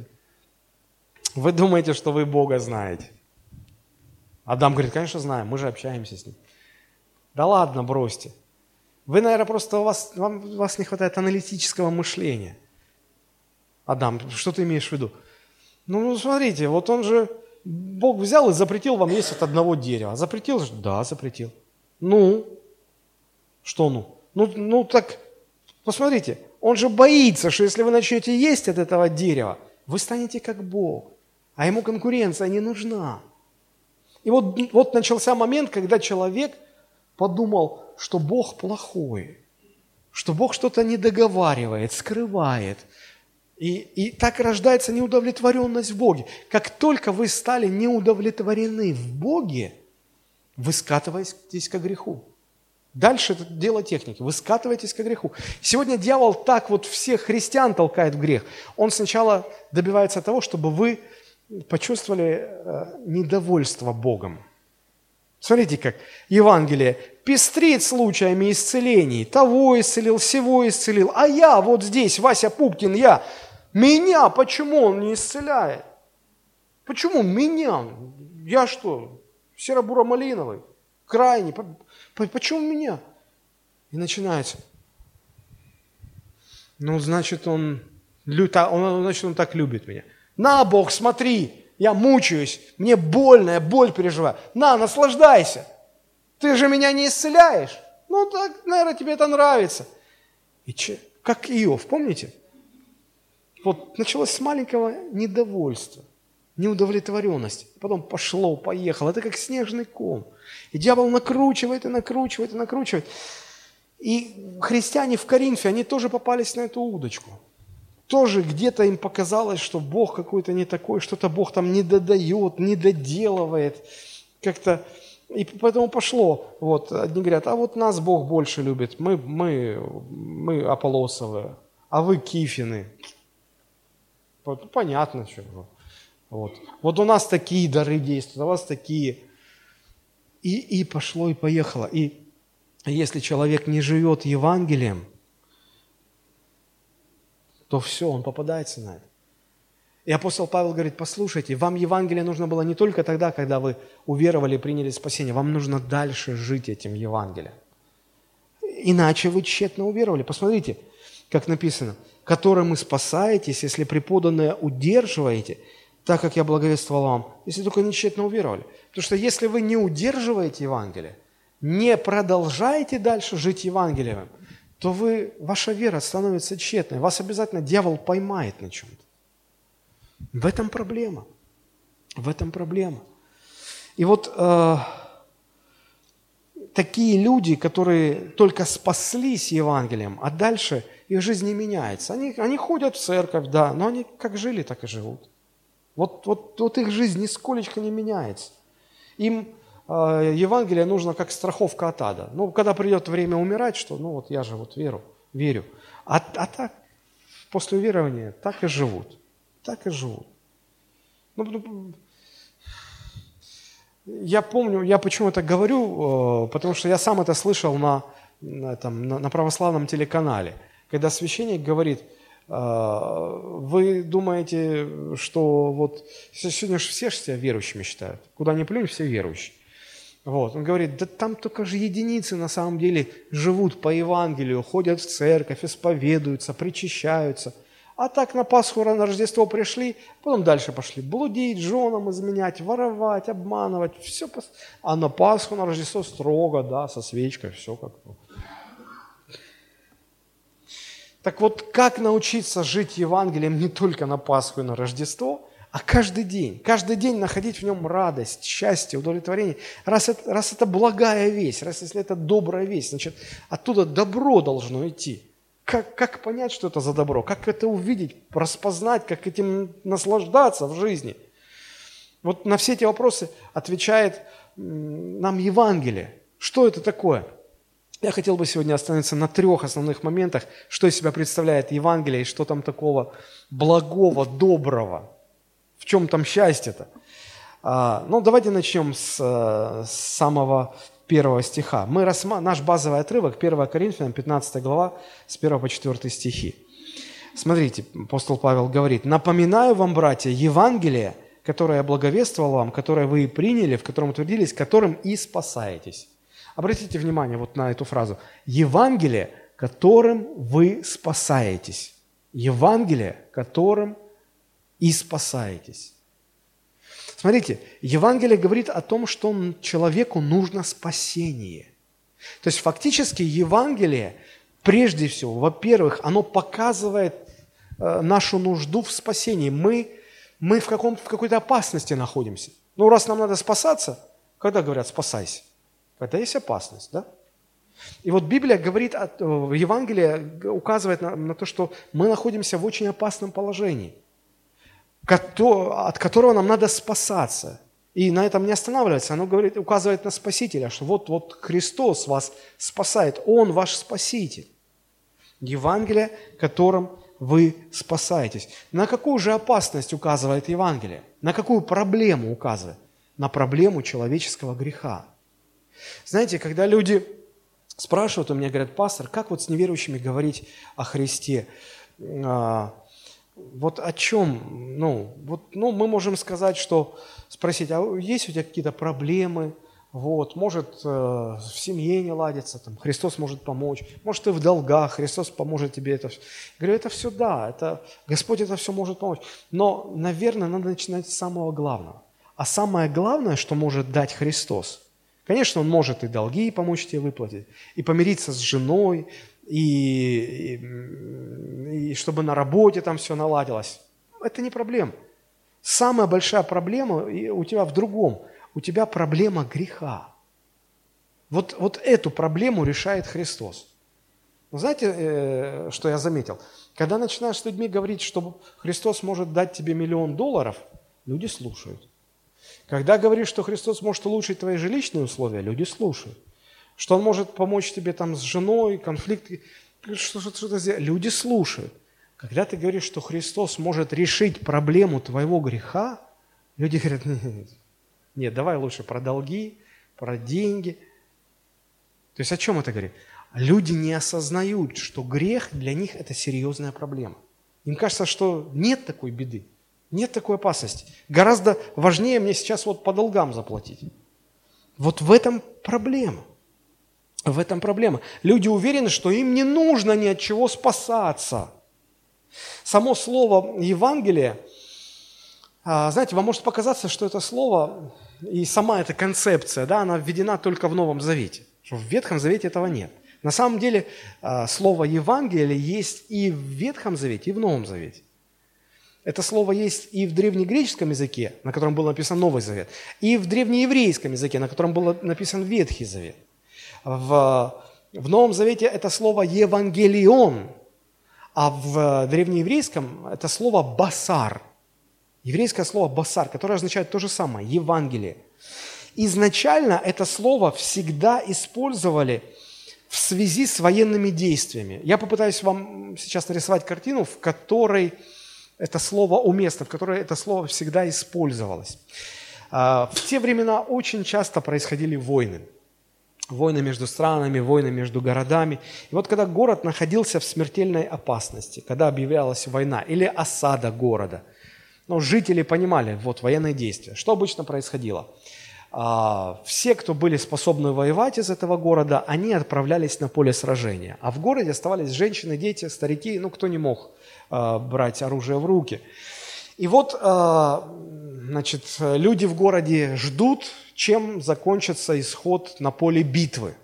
Speaker 1: вы думаете, что вы Бога знаете. Адам говорит, конечно, знаем, мы же общаемся с Ним. Да ладно, бросьте. Вы, наверное, просто у вас, вам, у вас не хватает аналитического мышления. Адам, что ты имеешь в виду? Ну, ну, смотрите, вот он же, Бог взял и запретил вам есть от одного дерева. Запретил же? Да, запретил. Ну, что ну? Ну, ну так, посмотрите, он же боится, что если вы начнете есть от этого дерева, вы станете как Бог, а ему конкуренция не нужна. И вот, вот начался момент, когда человек подумал, что Бог плохой, что Бог что-то не договаривает, скрывает – и, и так рождается неудовлетворенность в Боге. Как только вы стали неудовлетворены в Боге, вы скатываетесь к греху. Дальше это дело техники. Вы скатываетесь к греху. Сегодня дьявол так вот всех христиан толкает в грех. Он сначала добивается того, чтобы вы почувствовали э, недовольство Богом. Смотрите, как Евангелие пестрит случаями исцелений. Того исцелил, всего исцелил. А я вот здесь, Вася Пупкин, я. Меня почему он не исцеляет? Почему меня? Я что, серо-буро-малиновый? Крайний? Почему меня? И начинается. Ну, значит, он, он, значит, он так любит меня. На, Бог, смотри, я мучаюсь, мне больно, я боль переживаю. На, наслаждайся. Ты же меня не исцеляешь. Ну, так, наверное, тебе это нравится. И че, как Иов, помните? Вот началось с маленького недовольства, неудовлетворенности. Потом пошло, поехало. Это как снежный ком. И дьявол накручивает и накручивает и накручивает. И христиане в Коринфе, они тоже попались на эту удочку тоже где-то им показалось, что Бог какой-то не такой, что-то Бог там не додает, не доделывает, как-то... И поэтому пошло. Вот, одни говорят, а вот нас Бог больше любит, мы, мы, мы Аполосовы, а вы Кифины. Вот, понятно, что. Вот. вот у нас такие дары действуют, у вас такие. И, и пошло, и поехало. И если человек не живет Евангелием, то все, он попадается на это. И апостол Павел говорит, послушайте, вам Евангелие нужно было не только тогда, когда вы уверовали и приняли спасение, вам нужно дальше жить этим Евангелием. Иначе вы тщетно уверовали. Посмотрите, как написано, которым вы спасаетесь, если преподанное удерживаете, так как я благовествовал вам, если только не тщетно уверовали. Потому что если вы не удерживаете Евангелие, не продолжаете дальше жить Евангелием, то вы, ваша вера становится тщетной. Вас обязательно дьявол поймает на чем-то. В этом проблема. В этом проблема. И вот э, такие люди, которые только спаслись Евангелием, а дальше их жизнь не меняется. Они, они ходят в церковь, да, но они как жили, так и живут. Вот, вот, вот их жизнь нисколечко не меняется. Им э, Евангелие нужно как страховка от ада. Ну, когда придет время умирать, что, ну вот я же вот веру, верю. А, а так, после уверования, так и живут. Так и живут. Ну, ну я помню, я почему это говорю, э, потому что я сам это слышал на, на, там, на, на православном телеканале, когда священник говорит, «Э, вы думаете, что вот сегодня же все себя верующими считают, куда ни плюнь, все верующие. Вот. Он говорит, да там только же единицы на самом деле живут по Евангелию, ходят в церковь, исповедуются, причащаются – а так на Пасху, на Рождество пришли, потом дальше пошли блудить, женам изменять, воровать, обманывать, все. А на Пасху, на Рождество строго, да, со свечкой, все как Так вот, как научиться жить Евангелием не только на Пасху и на Рождество, а каждый день, каждый день находить в нем радость, счастье, удовлетворение. Раз это, раз это благая весть, раз если это добрая весть, значит, оттуда добро должно идти. Как, как понять, что это за добро? Как это увидеть, распознать, как этим наслаждаться в жизни? Вот на все эти вопросы отвечает нам Евангелие. Что это такое? Я хотел бы сегодня остановиться на трех основных моментах, что из себя представляет Евангелие и что там такого благого, доброго. В чем там счастье-то? А, ну, давайте начнем с, э, с самого первого стиха. Мы рассма... Наш базовый отрывок, 1 Коринфянам, 15 глава, с 1 по 4 стихи. Смотрите, апостол Павел говорит, «Напоминаю вам, братья, Евангелие, которое я благовествовал вам, которое вы и приняли, в котором утвердились, которым и спасаетесь». Обратите внимание вот на эту фразу. Евангелие, которым вы спасаетесь. Евангелие, которым и спасаетесь. Смотрите, Евангелие говорит о том, что человеку нужно спасение. То есть фактически Евангелие, прежде всего, во-первых, оно показывает э, нашу нужду в спасении. Мы, мы в, каком, в какой-то опасности находимся. Ну, раз нам надо спасаться, когда говорят «спасайся»? Когда есть опасность, да? И вот Библия говорит, э, Евангелие указывает на, на то, что мы находимся в очень опасном положении от которого нам надо спасаться. И на этом не останавливается. Оно говорит, указывает на Спасителя, что вот, вот Христос вас спасает, Он ваш Спаситель. Евангелие, которым вы спасаетесь. На какую же опасность указывает Евангелие? На какую проблему указывает? На проблему человеческого греха. Знаете, когда люди спрашивают у меня, говорят, пастор, как вот с неверующими говорить о Христе? А, вот о чем, ну, вот, ну, мы можем сказать, что, спросить, а есть у тебя какие-то проблемы, вот, может, э, в семье не ладится, там, Христос может помочь, может, ты в долгах, Христос поможет тебе это. говорю, это все да, это, Господь это все может помочь. Но, наверное, надо начинать с самого главного. А самое главное, что может дать Христос, конечно, Он может и долги помочь тебе выплатить, и помириться с женой, и, и, и чтобы на работе там все наладилось. Это не проблема. Самая большая проблема у тебя в другом. У тебя проблема греха. Вот, вот эту проблему решает Христос. Знаете, э, что я заметил? Когда начинаешь с людьми говорить, что Христос может дать тебе миллион долларов, люди слушают. Когда говоришь, что Христос может улучшить твои жилищные условия, люди слушают что он может помочь тебе там с женой, конфликт, что-то что сделать. Люди слушают. Когда ты говоришь, что Христос может решить проблему твоего греха, люди говорят, нет, нет, давай лучше про долги, про деньги. То есть о чем это говорит? Люди не осознают, что грех для них это серьезная проблема. Им кажется, что нет такой беды, нет такой опасности. Гораздо важнее мне сейчас вот по долгам заплатить. Вот в этом проблема. В этом проблема. Люди уверены, что им не нужно ни от чего спасаться. Само слово Евангелие, а, знаете, вам может показаться, что это слово и сама эта концепция, да, она введена только в Новом Завете. Что в Ветхом Завете этого нет. На самом деле а, слово Евангелие есть и в Ветхом Завете, и в Новом Завете. Это слово есть и в древнегреческом языке, на котором был написан Новый Завет, и в древнееврейском языке, на котором был написан Ветхий Завет. В, в Новом Завете это слово «евангелион», а в древнееврейском это слово «басар». Еврейское слово «басар», которое означает то же самое – «Евангелие». Изначально это слово всегда использовали в связи с военными действиями. Я попытаюсь вам сейчас нарисовать картину, в которой это слово уместно, в которой это слово всегда использовалось. А, в те времена очень часто происходили войны. Войны между странами, войны между городами. И вот когда город находился в смертельной опасности, когда объявлялась война или осада города, ну, жители понимали, вот военные действия. Что обычно происходило? А, все, кто были способны воевать из этого города, они отправлялись на поле сражения. А в городе оставались женщины, дети, старики, ну, кто не мог а, брать оружие в руки. И вот, а, значит, люди в городе ждут, чем закончится исход на поле битвы.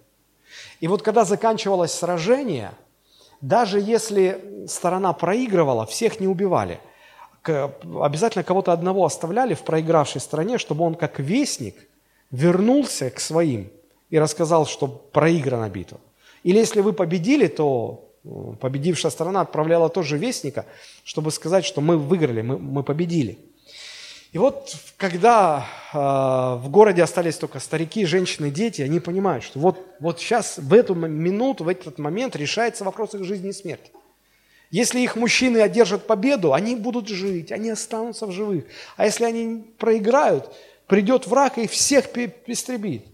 Speaker 1: И вот когда заканчивалось сражение, даже если сторона проигрывала, всех не убивали. Обязательно кого-то одного оставляли в проигравшей стороне, чтобы он как вестник вернулся к своим и рассказал, что проиграна битва. Или если вы победили, то э, победившая сторона отправляла тоже вестника, чтобы сказать, что мы выиграли, мы, мы победили. И вот когда э, в городе остались только старики, женщины, дети, они понимают, что вот, вот сейчас в эту минуту, в этот момент решается вопрос их жизни и смерти. Если их мужчины одержат победу, они будут жить, они останутся в живых. А если они проиграют, придет враг и всех истребит.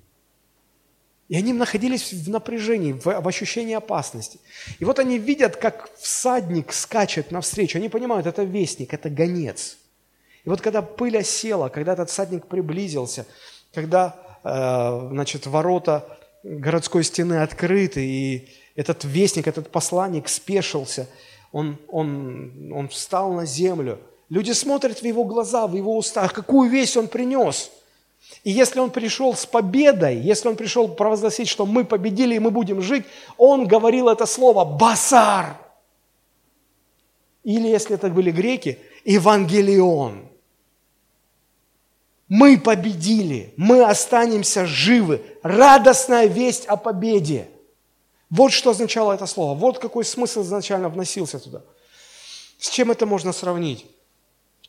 Speaker 1: И они находились в напряжении, в, в ощущении опасности. И вот они видят, как всадник скачет навстречу. Они понимают, это вестник, это гонец. И вот когда пыль осела, когда этот всадник приблизился, когда э, значит, ворота городской стены открыты, и этот вестник, этот посланник спешился, он, он, он встал на землю – Люди смотрят в его глаза, в его уста, какую весть он принес. И если он пришел с победой, если он пришел провозгласить, что мы победили и мы будем жить, он говорил это слово «басар». Или, если это были греки, «евангелион». Мы победили, мы останемся живы. Радостная весть о победе. Вот что означало это слово. Вот какой смысл изначально вносился туда. С чем это можно сравнить?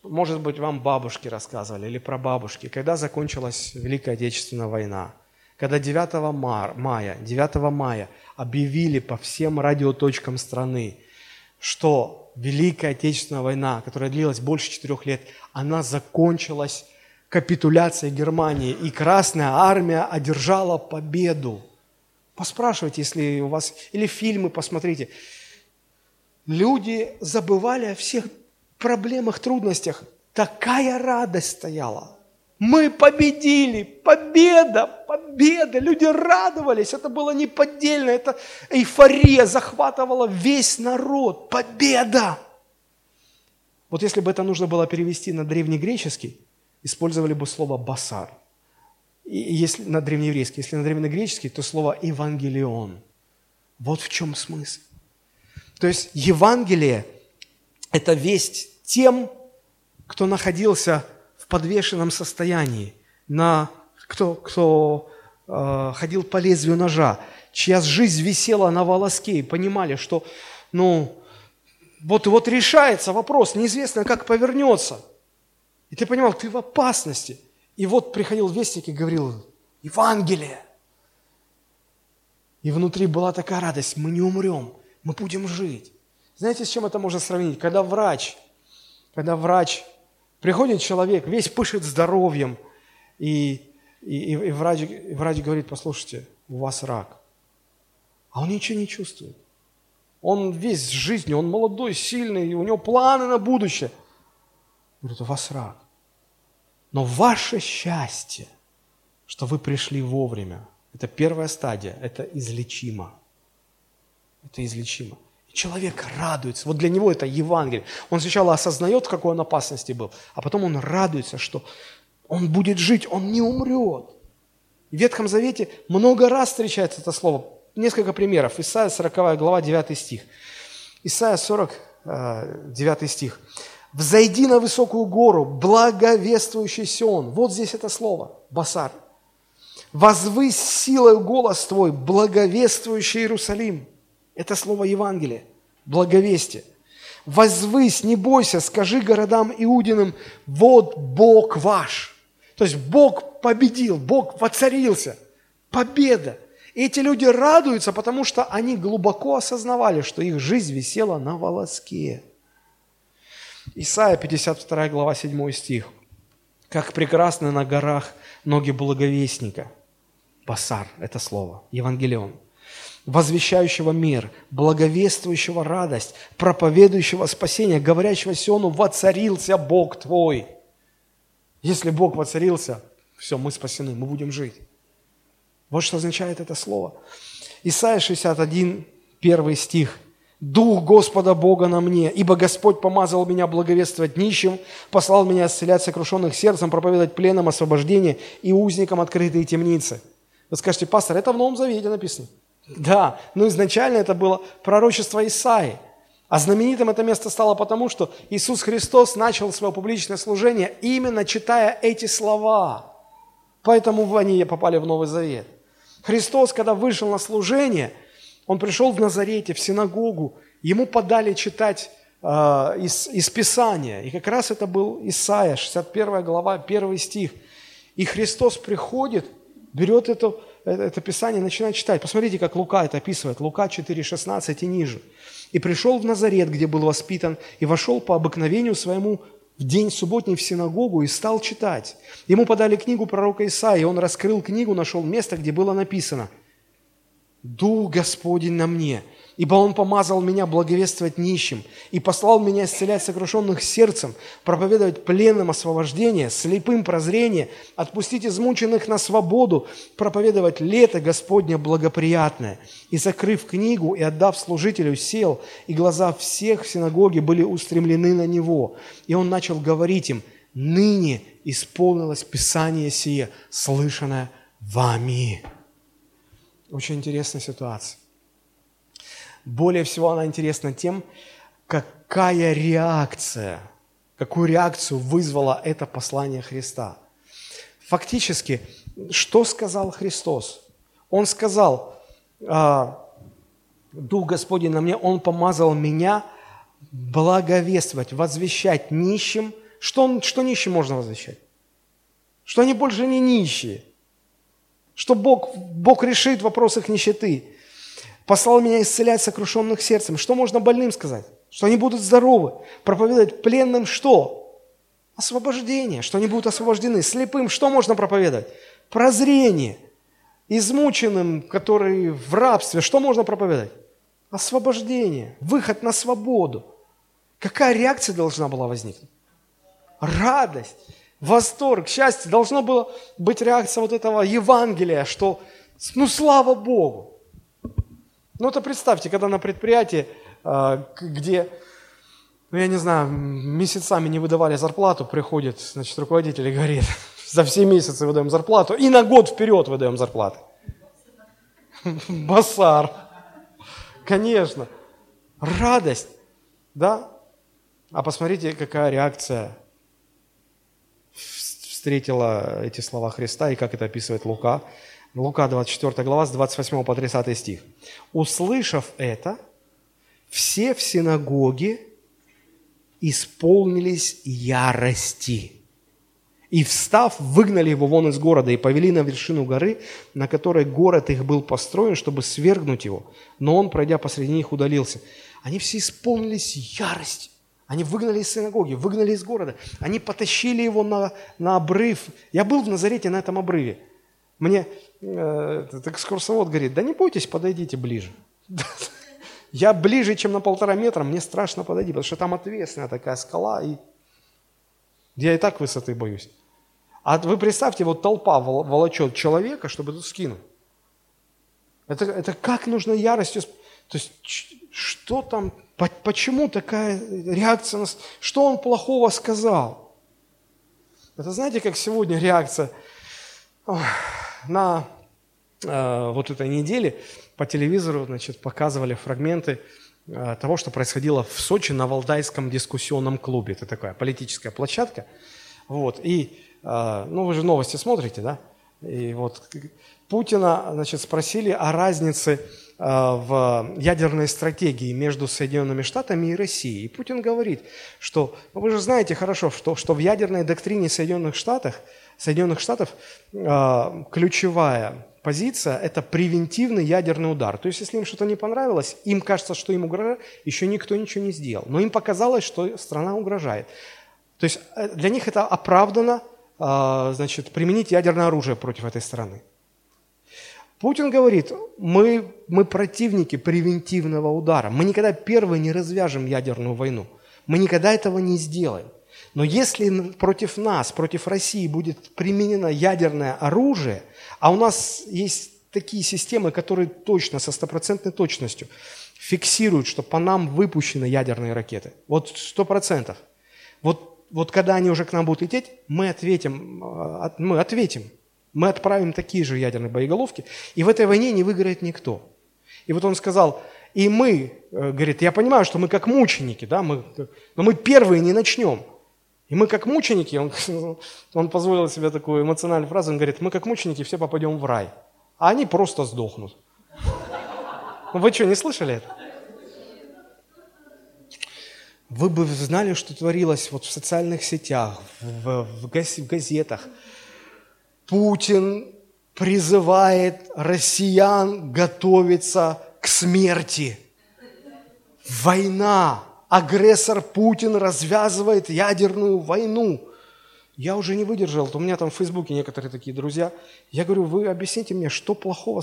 Speaker 1: Может быть, вам бабушки рассказывали или про бабушки, когда закончилась Великая Отечественная война, когда 9 мая, 9 мая объявили по всем радиоточкам страны, что Великая Отечественная война, которая длилась больше четырех лет, она закончилась капитуляцией Германии, и Красная Армия одержала победу. Поспрашивайте, если у вас... Или фильмы посмотрите. Люди забывали о всех проблемах, трудностях такая радость стояла. Мы победили, победа, победа. Люди радовались, это было неподдельно, это эйфория захватывала весь народ. Победа! Вот если бы это нужно было перевести на древнегреческий, использовали бы слово «басар». И если на древнееврейский, если на древнегреческий, то слово «евангелион». Вот в чем смысл. То есть Евангелие – это весть тем, кто находился в подвешенном состоянии, на, кто, кто э, ходил по лезвию ножа, чья жизнь висела на волоске, и понимали, что ну, вот, вот решается вопрос, неизвестно, как повернется. И ты понимал, ты в опасности. И вот приходил вестник и говорил, Евангелие. И внутри была такая радость, мы не умрем, мы будем жить. Знаете, с чем это можно сравнить? Когда врач, когда врач, приходит человек, весь пышет здоровьем, и, и, и, врач, и врач говорит, послушайте, у вас рак. А он ничего не чувствует. Он весь в жизни, он молодой, сильный, у него планы на будущее. Говорит, у вас рак. Но ваше счастье, что вы пришли вовремя, это первая стадия, это излечимо. Это излечимо. Человек радуется. Вот для него это Евангелие. Он сначала осознает, в какой он опасности был, а потом он радуется, что он будет жить, он не умрет. В Ветхом Завете много раз встречается это слово. Несколько примеров. Исайя 40 глава 9 стих. Исайя 40, 9 э, стих. «Взойди на высокую гору, благовествующий Сион». Вот здесь это слово, басар. «Возвысь силой голос твой, благовествующий Иерусалим». Это слово Евангелие, благовестие. «Возвысь, не бойся, скажи городам Иудиным, вот Бог ваш». То есть Бог победил, Бог воцарился. Победа. И эти люди радуются, потому что они глубоко осознавали, что их жизнь висела на волоске. Исайя 52 глава 7 стих. «Как прекрасны на горах ноги благовестника». Басар – это слово, Евангелион. Возвещающего мир, благовествующего радость, проповедующего спасение, говорящего Сиону «Воцарился Бог твой». Если Бог воцарился, все, мы спасены, мы будем жить. Вот что означает это слово. Исайя 61, первый стих. «Дух Господа Бога на мне, ибо Господь помазал меня благовествовать нищим, послал меня исцелять сокрушенных сердцем, проповедовать пленам освобождение и узникам открытые темницы». Вы скажете, пастор, это в Новом Завете написано. Да, но изначально это было пророчество Исаи. А знаменитым это место стало потому, что Иисус Христос начал свое публичное служение именно читая эти слова. Поэтому они попали в Новый Завет. Христос, когда вышел на служение, он пришел в Назарете, в синагогу, ему подали читать э, из, из Писания. И как раз это был Исаия, 61 глава, 1 стих. И Христос приходит, берет это, это Писание и начинает читать. Посмотрите, как Лука это описывает. Лука 4,16 и ниже. «И пришел в Назарет, где был воспитан, и вошел по обыкновению своему в день субботний в синагогу и стал читать. Ему подали книгу пророка Исаии, он раскрыл книгу, нашел место, где было написано «Дух Господень на мне, ибо Он помазал меня благовествовать нищим и послал меня исцелять сокрушенных сердцем, проповедовать пленным освобождение, слепым прозрение, отпустить измученных на свободу, проповедовать лето Господне благоприятное». И, закрыв книгу и отдав служителю, сел, и глаза всех в синагоге были устремлены на него. И он начал говорить им, «Ныне исполнилось Писание сие, слышанное вами». Очень интересная ситуация. Более всего она интересна тем, какая реакция, какую реакцию вызвало это послание Христа. Фактически, что сказал Христос? Он сказал, «А, Дух Господень на мне, Он помазал меня благовествовать, возвещать нищим. Что, он, что нищим можно возвещать? Что они больше не нищие. Что Бог, Бог решит вопрос их нищеты послал меня исцелять сокрушенных сердцем. Что можно больным сказать? Что они будут здоровы. Проповедовать пленным что? Освобождение, что они будут освобождены. Слепым что можно проповедовать? Прозрение. Измученным, которые в рабстве, что можно проповедовать? Освобождение, выход на свободу. Какая реакция должна была возникнуть? Радость, восторг, счастье. Должно было быть реакция вот этого Евангелия, что ну слава Богу. Ну, это представьте, когда на предприятии, а, где, ну, я не знаю, месяцами не выдавали зарплату, приходит, значит, руководитель и говорит, за все месяцы выдаем зарплату, и на год вперед выдаем зарплаты. Басар. Конечно. Радость. Да? А посмотрите, какая реакция встретила эти слова Христа и как это описывает Лука. Лука 24 глава с 28 по 30 стих. «Услышав это, все в синагоге исполнились ярости. И, встав, выгнали его вон из города и повели на вершину горы, на которой город их был построен, чтобы свергнуть его. Но он, пройдя посреди них, удалился. Они все исполнились яростью. Они выгнали из синагоги, выгнали из города. Они потащили его на, на обрыв. Я был в Назарете на этом обрыве. Мне э, экскурсовод говорит, да не бойтесь, подойдите ближе. Я ближе, чем на полтора метра, мне страшно подойти, потому что там ответственная такая скала, и я и так высоты боюсь. А вы представьте, вот толпа волочет человека, чтобы тут скинуть. Это, это как нужно яростью... То есть что там, почему такая реакция? На, что он плохого сказал? Это знаете, как сегодня реакция? На э, вот этой неделе по телевизору значит, показывали фрагменты э, того, что происходило в Сочи на Валдайском дискуссионном клубе. Это такая политическая площадка. Вот. И, э, ну, вы же новости смотрите, да? И вот Путина, значит, спросили о разнице в ядерной стратегии между Соединенными Штатами и Россией. И Путин говорит, что ну вы же знаете хорошо, что, что в ядерной доктрине Соединенных Штатов, Соединенных Штатов э, ключевая позиция – это превентивный ядерный удар. То есть, если им что-то не понравилось, им кажется, что им угрожает, еще никто ничего не сделал. Но им показалось, что страна угрожает. То есть, э, для них это оправдано э, значит, применить ядерное оружие против этой страны. Путин говорит, мы, мы противники превентивного удара. Мы никогда первые не развяжем ядерную войну. Мы никогда этого не сделаем. Но если против нас, против России будет применено ядерное оружие, а у нас есть такие системы, которые точно, со стопроцентной точностью фиксируют, что по нам выпущены ядерные ракеты. Вот сто процентов. Вот, вот когда они уже к нам будут лететь, мы ответим, э, мы ответим. Мы отправим такие же ядерные боеголовки, и в этой войне не выиграет никто. И вот он сказал, и мы, э, говорит, я понимаю, что мы как мученики, да, мы, но мы первые не начнем. И мы как мученики, он, он позволил себе такую эмоциональную фразу, он говорит, мы как мученики все попадем в рай, а они просто сдохнут. Ну, вы что, не слышали это? Вы бы знали, что творилось вот в социальных сетях, в, в, в газетах – Путин призывает россиян готовиться к смерти. Война. Агрессор Путин развязывает ядерную войну. Я уже не выдержал, у меня там в Фейсбуке некоторые такие друзья. Я говорю, вы объясните мне, что плохого?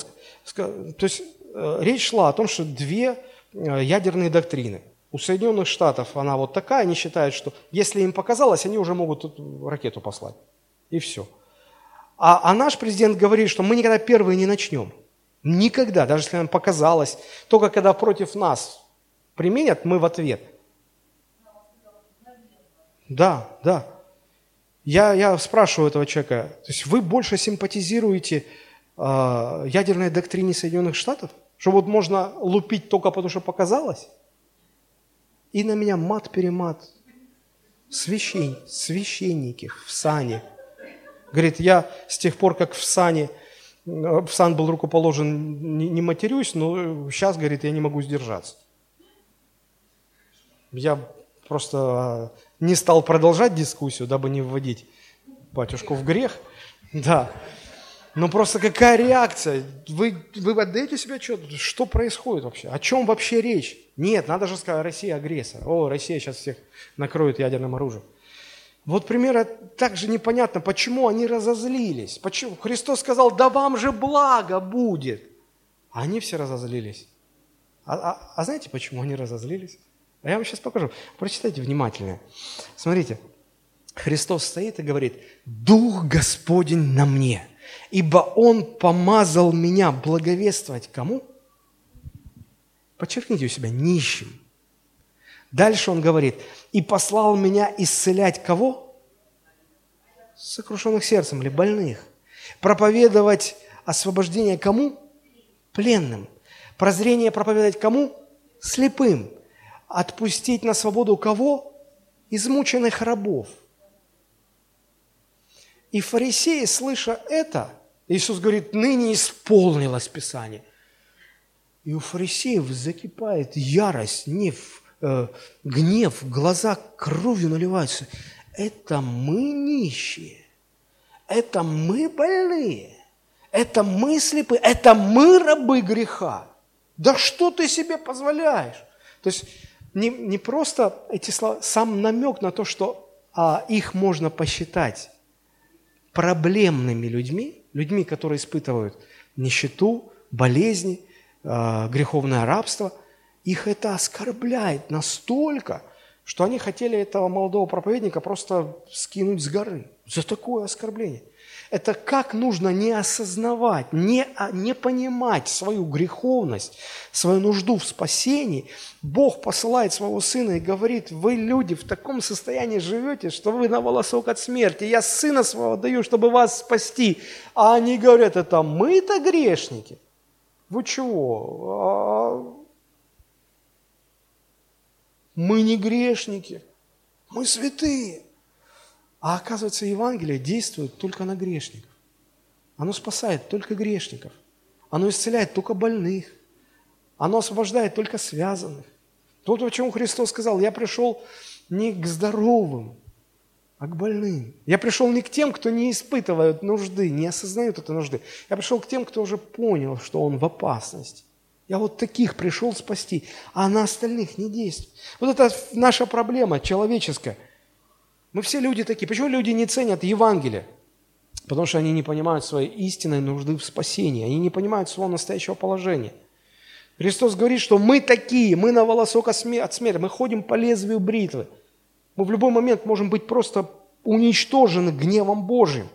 Speaker 1: То есть э, речь шла о том, что две э, ядерные доктрины. У Соединенных Штатов она вот такая, они считают, что если им показалось, они уже могут ракету послать. И все. А, а наш президент говорит, что мы никогда первые не начнем. Никогда, даже если нам показалось. Только когда против нас применят, мы в ответ. Да, да. Я, я спрашиваю этого человека, то есть вы больше симпатизируете э, ядерной доктрине Соединенных Штатов? Что вот можно лупить только потому, что показалось? И на меня мат-перемат. Священ, священники в сане – Говорит, я с тех пор, как в сане, в сан был рукоположен, не, матерюсь, но сейчас, говорит, я не могу сдержаться. Я просто а, не стал продолжать дискуссию, дабы не вводить батюшку в грех. Да. Но просто какая реакция? Вы, вы отдаете себе отчет, что происходит вообще? О чем вообще речь? Нет, надо же сказать, Россия агрессор. О, Россия сейчас всех накроет ядерным оружием. Вот примерно так же непонятно, почему они разозлились. Почему? Христос сказал, да вам же благо будет. А они все разозлились. А, а, а знаете, почему они разозлились? А я вам сейчас покажу. Прочитайте внимательно. Смотрите. Христос стоит и говорит, «Дух Господень на мне, ибо Он помазал меня благовествовать кому?» Подчеркните у себя, нищим. Дальше Он говорит, и послал меня исцелять кого? Сокрушенных сердцем или больных. Проповедовать освобождение кому? Пленным. Прозрение проповедовать кому? Слепым. Отпустить на свободу кого? Измученных рабов. И фарисеи, слыша это, Иисус говорит, ныне исполнилось Писание. И у фарисеев закипает ярость, гнев, э, гнев, глаза кровью наливаются. Это мы нищие, это мы больные, это мы слепые, это мы рабы греха. Да что ты себе позволяешь? То есть не, не просто эти слова, сам намек на то, что а, их можно посчитать проблемными людьми, людьми, которые испытывают нищету, болезни, э, греховное рабство – их это оскорбляет настолько, что они хотели этого молодого проповедника просто скинуть с горы за такое оскорбление. Это как нужно не осознавать, не, а, не понимать свою греховность, свою нужду в спасении. Бог посылает своего Сына и говорит, вы, люди, в таком состоянии живете, что вы на волосок от смерти. Я Сына Своего даю, чтобы вас спасти. А они говорят, это мы-то грешники. Вы чего? Мы не грешники, мы святые. А оказывается, Евангелие действует только на грешников. Оно спасает только грешников. Оно исцеляет только больных. Оно освобождает только связанных. Вот о чем Христос сказал, я пришел не к здоровым, а к больным. Я пришел не к тем, кто не испытывает нужды, не осознает этой нужды. Я пришел к тем, кто уже понял, что он в опасности. Я вот таких пришел спасти, а на остальных не действует. Вот это наша проблема человеческая – мы все люди такие. Почему люди не ценят Евангелие? Потому что они не понимают своей истинной нужды в спасении. Они не понимают своего настоящего положения. Христос говорит, что мы такие, мы на волосок от смерти, мы ходим по лезвию бритвы. Мы в любой момент можем быть просто уничтожены гневом Божьим.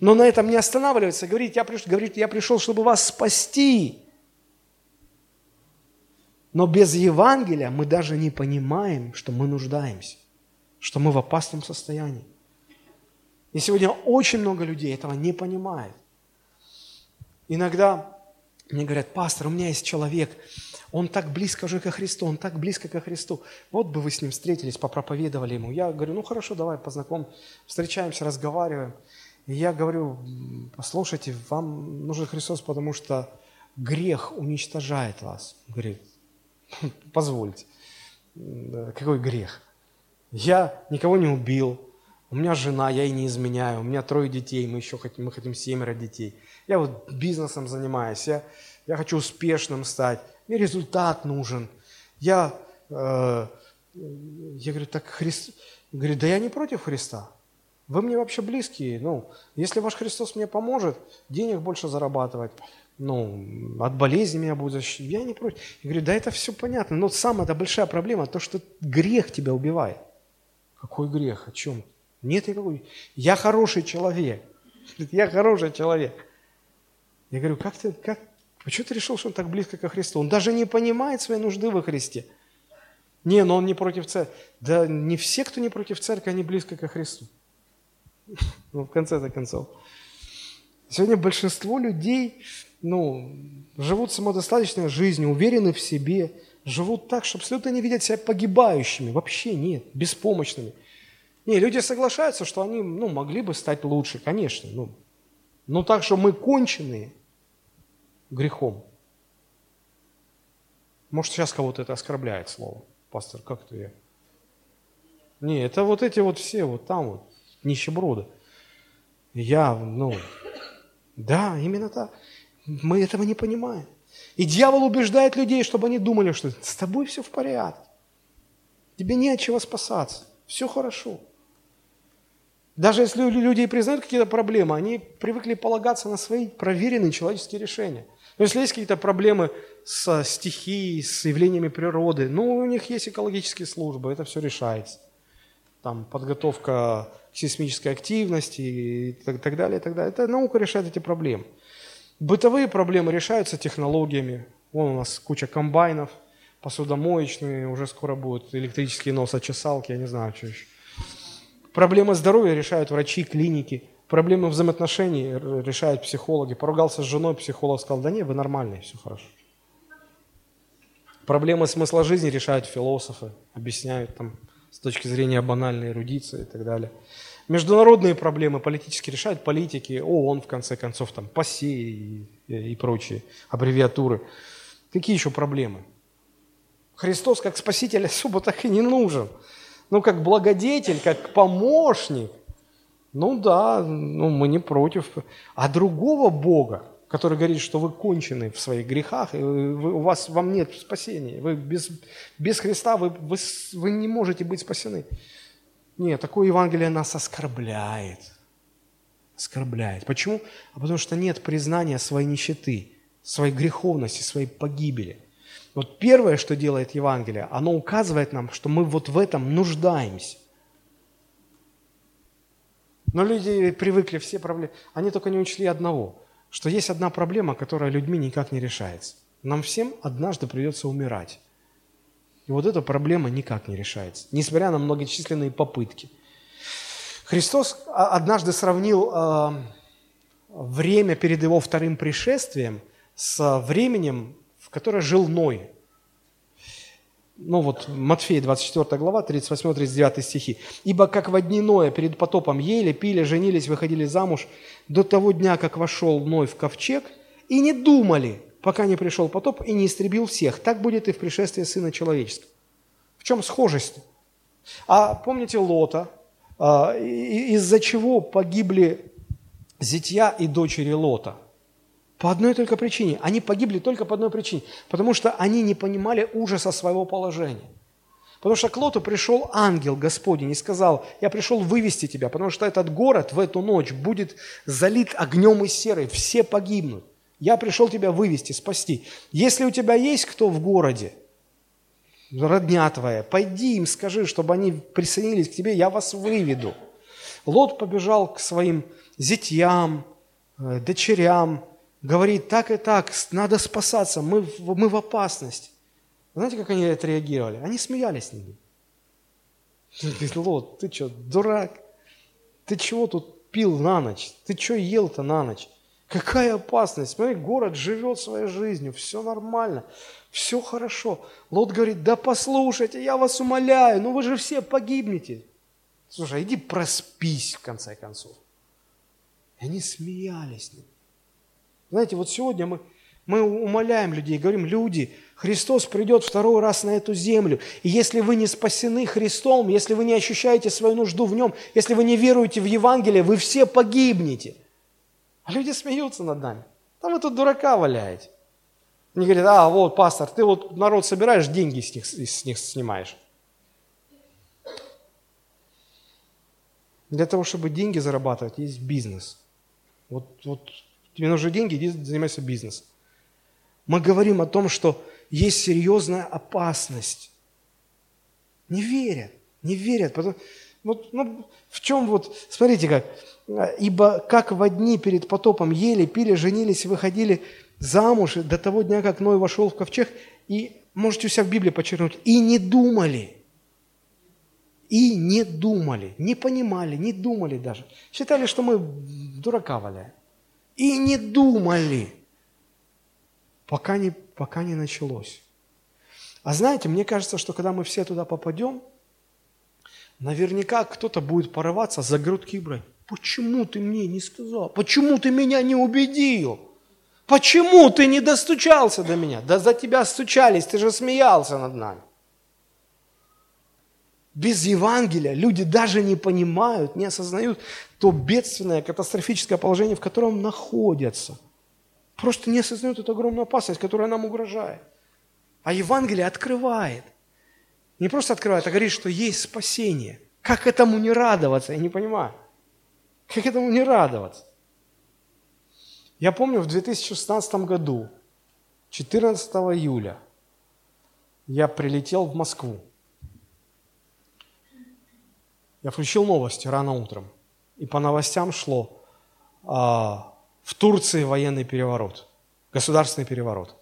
Speaker 1: Но на этом не останавливается. Говорит, я пришел, говорит, я пришел, чтобы вас спасти. Но без Евангелия мы даже не понимаем, что мы нуждаемся что мы в опасном состоянии. И сегодня очень много людей этого не понимает. Иногда мне говорят, пастор, у меня есть человек, он так близко уже ко Христу, он так близко ко Христу. Вот бы вы с ним встретились, попроповедовали ему. Я говорю, ну хорошо, давай познакомим, встречаемся, разговариваем. И я говорю, послушайте, вам нужен Христос, потому что грех уничтожает вас. Говорит, позвольте, какой грех? Я никого не убил, у меня жена, я ей не изменяю, у меня трое детей, мы еще хотим, мы хотим семеро детей. Я вот бизнесом занимаюсь, я, я хочу успешным стать, мне результат нужен. Я, э, я говорю, так Христ, говорит, да я не против Христа. Вы мне вообще близкие. Ну, если ваш Христос мне поможет, денег больше зарабатывать, ну, от болезни меня будет защищать, я не против. Я говорю, да это все понятно, но самая большая проблема, то, что грех тебя убивает. Какой грех? О чем? Нет никакой. Я хороший человек. Я хороший человек. Я говорю, как ты, как, почему ты решил, что он так близко ко Христу? Он даже не понимает своей нужды во Христе. Не, но он не против церкви. Да не все, кто не против церкви, они близко ко Христу. Ну, в конце-то концов. Сегодня большинство людей, ну, живут самодостаточной жизнью, уверены в себе, живут так, что абсолютно не видят себя погибающими. Вообще нет, беспомощными. Не, люди соглашаются, что они ну, могли бы стать лучше, конечно. Ну, но так, что мы конченые грехом. Может, сейчас кого-то это оскорбляет слово. Пастор, как это я? Не, это вот эти вот все вот там вот, нищеброды. Я, ну, да, именно так. Мы этого не понимаем. И дьявол убеждает людей, чтобы они думали, что с тобой все в порядке. Тебе не от чего спасаться. Все хорошо. Даже если люди признают какие-то проблемы, они привыкли полагаться на свои проверенные человеческие решения. Но если есть какие-то проблемы с стихией, с явлениями природы, ну, у них есть экологические службы, это все решается. Там подготовка к сейсмической активности и так, так далее, и так далее. Это наука решает эти проблемы. Бытовые проблемы решаются технологиями. Вон у нас куча комбайнов, посудомоечные, уже скоро будут электрические носочесалки, я не знаю, что еще. Проблемы здоровья решают врачи, клиники. Проблемы взаимоотношений решают психологи. Поругался с женой, психолог сказал, да не, вы нормальные, все хорошо. Проблемы смысла жизни решают философы, объясняют там с точки зрения банальной эрудиции и так далее. Международные проблемы политически решают политики, ООН, в конце концов, там, ПАСЕ и, и прочие аббревиатуры. Какие еще проблемы? Христос как спаситель особо так и не нужен. Ну, как благодетель, как помощник. Ну да, ну, мы не против. А другого Бога, который говорит, что вы кончены в своих грехах, и вы, у вас, вам нет спасения, вы без, без Христа вы, вы, вы не можете быть спасены. Нет, такое Евангелие нас оскорбляет. Оскорбляет. Почему? А потому что нет признания своей нищеты, своей греховности, своей погибели. Вот первое, что делает Евангелие, оно указывает нам, что мы вот в этом нуждаемся. Но люди привыкли, все проблемы. Они только не учли одного, что есть одна проблема, которая людьми никак не решается. Нам всем однажды придется умирать. И вот эта проблема никак не решается, несмотря на многочисленные попытки. Христос однажды сравнил э, время перед его вторым пришествием с временем, в которое жил Ной. Ну вот, Матфея 24 глава, 38-39 стихи. «Ибо как в дни Ноя перед потопом ели, пили, женились, выходили замуж, до того дня, как вошел Ной в ковчег, и не думали, пока не пришел потоп и не истребил всех. Так будет и в пришествии Сына Человеческого. В чем схожесть? А помните Лота, а, из-за чего погибли зятья и дочери Лота? По одной только причине. Они погибли только по одной причине. Потому что они не понимали ужаса своего положения. Потому что к Лоту пришел ангел Господень и сказал, я пришел вывести тебя, потому что этот город в эту ночь будет залит огнем и серой, все погибнут. Я пришел тебя вывести, спасти. Если у тебя есть кто в городе, родня твоя, пойди им скажи, чтобы они присоединились к тебе, я вас выведу. Лот побежал к своим зятьям, э, дочерям, говорит, так и так, надо спасаться, мы, мы в опасности. Знаете, как они отреагировали? Они смеялись с ними. Лот, ты что, дурак? Ты чего тут пил на ночь? Ты что ел-то на ночь? Какая опасность? Смотри, город живет своей жизнью, все нормально, все хорошо. Лот говорит, да послушайте, я вас умоляю, ну вы же все погибнете. Слушай, иди проспись в конце концов. И они смеялись. Знаете, вот сегодня мы, мы умоляем людей, говорим, люди, Христос придет второй раз на эту землю. И если вы не спасены Христом, если вы не ощущаете свою нужду в Нем, если вы не веруете в Евангелие, вы все погибнете – а люди смеются над нами. Там вы тут дурака валяете. Они говорят, а, вот, пастор, ты вот народ собираешь, деньги с них, с них снимаешь. Для того, чтобы деньги зарабатывать, есть бизнес. Вот, вот тебе нужны деньги, иди занимайся бизнесом. Мы говорим о том, что есть серьезная опасность. Не верят, не верят. Потому, вот, ну, в чем вот, смотрите как, Ибо как в дни перед потопом ели, пили, женились выходили замуж до того дня, как Ной вошел в ковчег, и можете у себя в Библии подчеркнуть, и не думали. И не думали, не понимали, не думали даже. Считали, что мы дурака валяем. И не думали, пока не, пока не началось. А знаете, мне кажется, что когда мы все туда попадем, наверняка кто-то будет порываться за грудки брать. Почему ты мне не сказал? Почему ты меня не убедил? Почему ты не достучался до меня? Да за тебя стучались, ты же смеялся над нами. Без Евангелия люди даже не понимают, не осознают то бедственное, катастрофическое положение, в котором находятся. Просто не осознают эту огромную опасность, которая нам угрожает. А Евангелие открывает. Не просто открывает, а говорит, что есть спасение. Как этому не радоваться, я не понимаю. Как этому не радоваться? Я помню, в 2016 году, 14 июля, я прилетел в Москву. Я включил новости рано утром, и по новостям шло а, в Турции военный переворот, государственный переворот.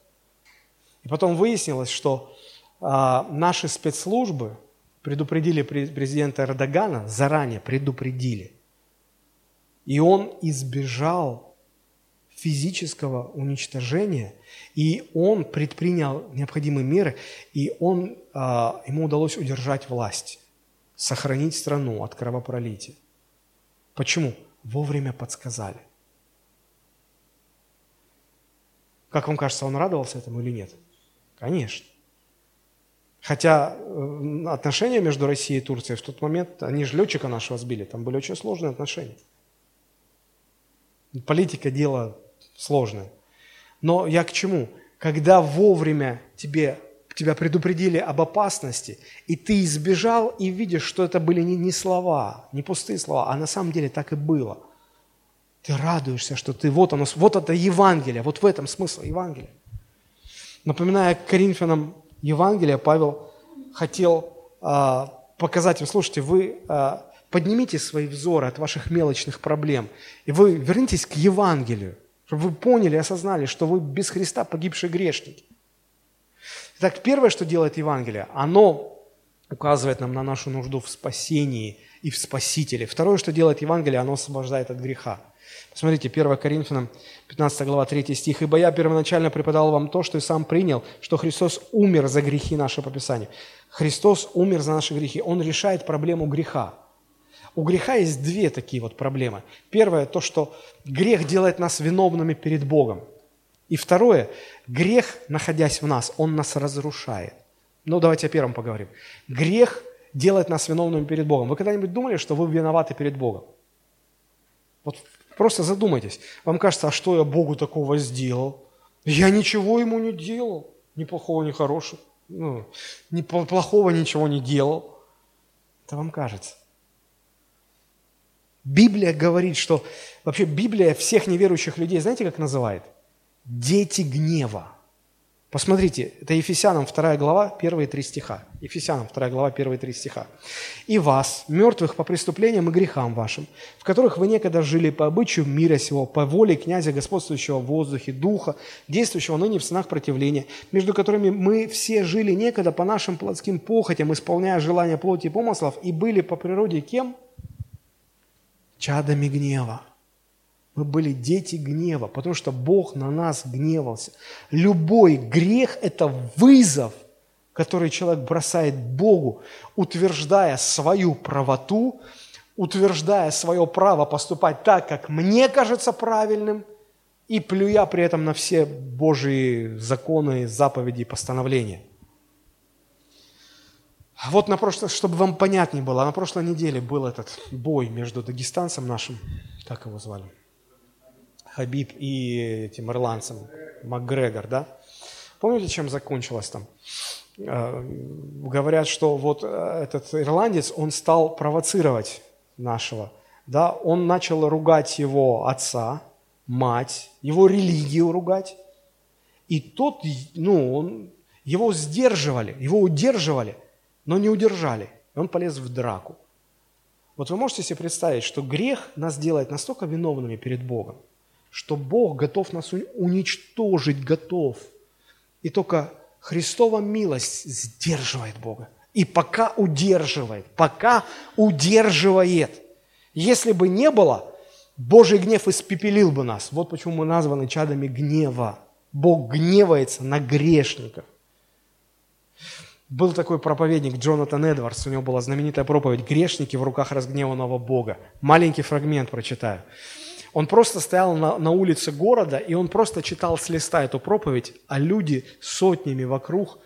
Speaker 1: И потом выяснилось, что а, наши спецслужбы предупредили президента Эрдогана, заранее предупредили, и он избежал физического уничтожения, и он предпринял необходимые меры, и он, а, ему удалось удержать власть, сохранить страну от кровопролития. Почему? Вовремя подсказали. Как вам кажется, он радовался этому или нет? Конечно. Хотя э, отношения между Россией и Турцией в тот момент, они же летчика нашего сбили, там были очень сложные отношения. Политика – дело сложное. Но я к чему? Когда вовремя тебе, тебя предупредили об опасности, и ты избежал, и видишь, что это были не, не слова, не пустые слова, а на самом деле так и было. Ты радуешься, что ты, вот оно, вот это Евангелие, вот в этом смысл Евангелия. Напоминая Коринфянам Евангелие, Павел хотел а, показать им, слушайте, вы а, поднимите свои взоры от ваших мелочных проблем, и вы вернитесь к Евангелию, чтобы вы поняли, осознали, что вы без Христа погибшие грешники. Итак, первое, что делает Евангелие, оно указывает нам на нашу нужду в спасении и в Спасителе. Второе, что делает Евангелие, оно освобождает от греха. Посмотрите, 1 Коринфянам, 15 глава, 3 стих. «Ибо я первоначально преподал вам то, что и сам принял, что Христос умер за грехи наши по Писанию». Христос умер за наши грехи. Он решает проблему греха. У греха есть две такие вот проблемы. Первое, то, что грех делает нас виновными перед Богом. И второе, грех, находясь в нас, он нас разрушает. Ну, давайте о первом поговорим. Грех делает нас виновными перед Богом. Вы когда-нибудь думали, что вы виноваты перед Богом? Вот просто задумайтесь. Вам кажется, а что я Богу такого сделал? Я ничего ему не делал. Ни плохого, ни хорошего. Ну, ни плохого ничего не делал. Это вам кажется. Библия говорит, что вообще Библия всех неверующих людей, знаете, как называет? Дети гнева. Посмотрите, это Ефесянам 2 глава, первые три стиха. Ефесянам 2 глава, первые три стиха. «И вас, мертвых по преступлениям и грехам вашим, в которых вы некогда жили по обычаю мира сего, по воле князя, господствующего в воздухе, духа, действующего ныне в сынах противления, между которыми мы все жили некогда по нашим плотским похотям, исполняя желания плоти и помыслов, и были по природе кем? Чадами гнева». Мы были дети гнева, потому что Бог на нас гневался. Любой грех – это вызов, который человек бросает Богу, утверждая свою правоту, утверждая свое право поступать так, как мне кажется правильным, и плюя при этом на все Божьи законы, заповеди и постановления. Вот на прошлое, чтобы вам понятнее было, на прошлой неделе был этот бой между дагестанцем нашим, как его звали? Хабиб и этим ирландцем, Макгрегор, да? Помните, чем закончилось там? Э, говорят, что вот э, этот ирландец, он стал провоцировать нашего, да? Он начал ругать его отца, мать, его религию ругать. И тот, ну, он, его сдерживали, его удерживали, но не удержали. И он полез в драку. Вот вы можете себе представить, что грех нас делает настолько виновными перед Богом, что Бог готов нас уничтожить, готов. И только Христова милость сдерживает Бога. И пока удерживает, пока удерживает. Если бы не было, Божий гнев испепелил бы нас. Вот почему мы названы чадами гнева. Бог гневается на грешников. Был такой проповедник Джонатан Эдвардс, у него была знаменитая проповедь «Грешники в руках разгневанного Бога». Маленький фрагмент прочитаю. Он просто стоял на, на улице города, и он просто читал с листа эту проповедь, а люди сотнями вокруг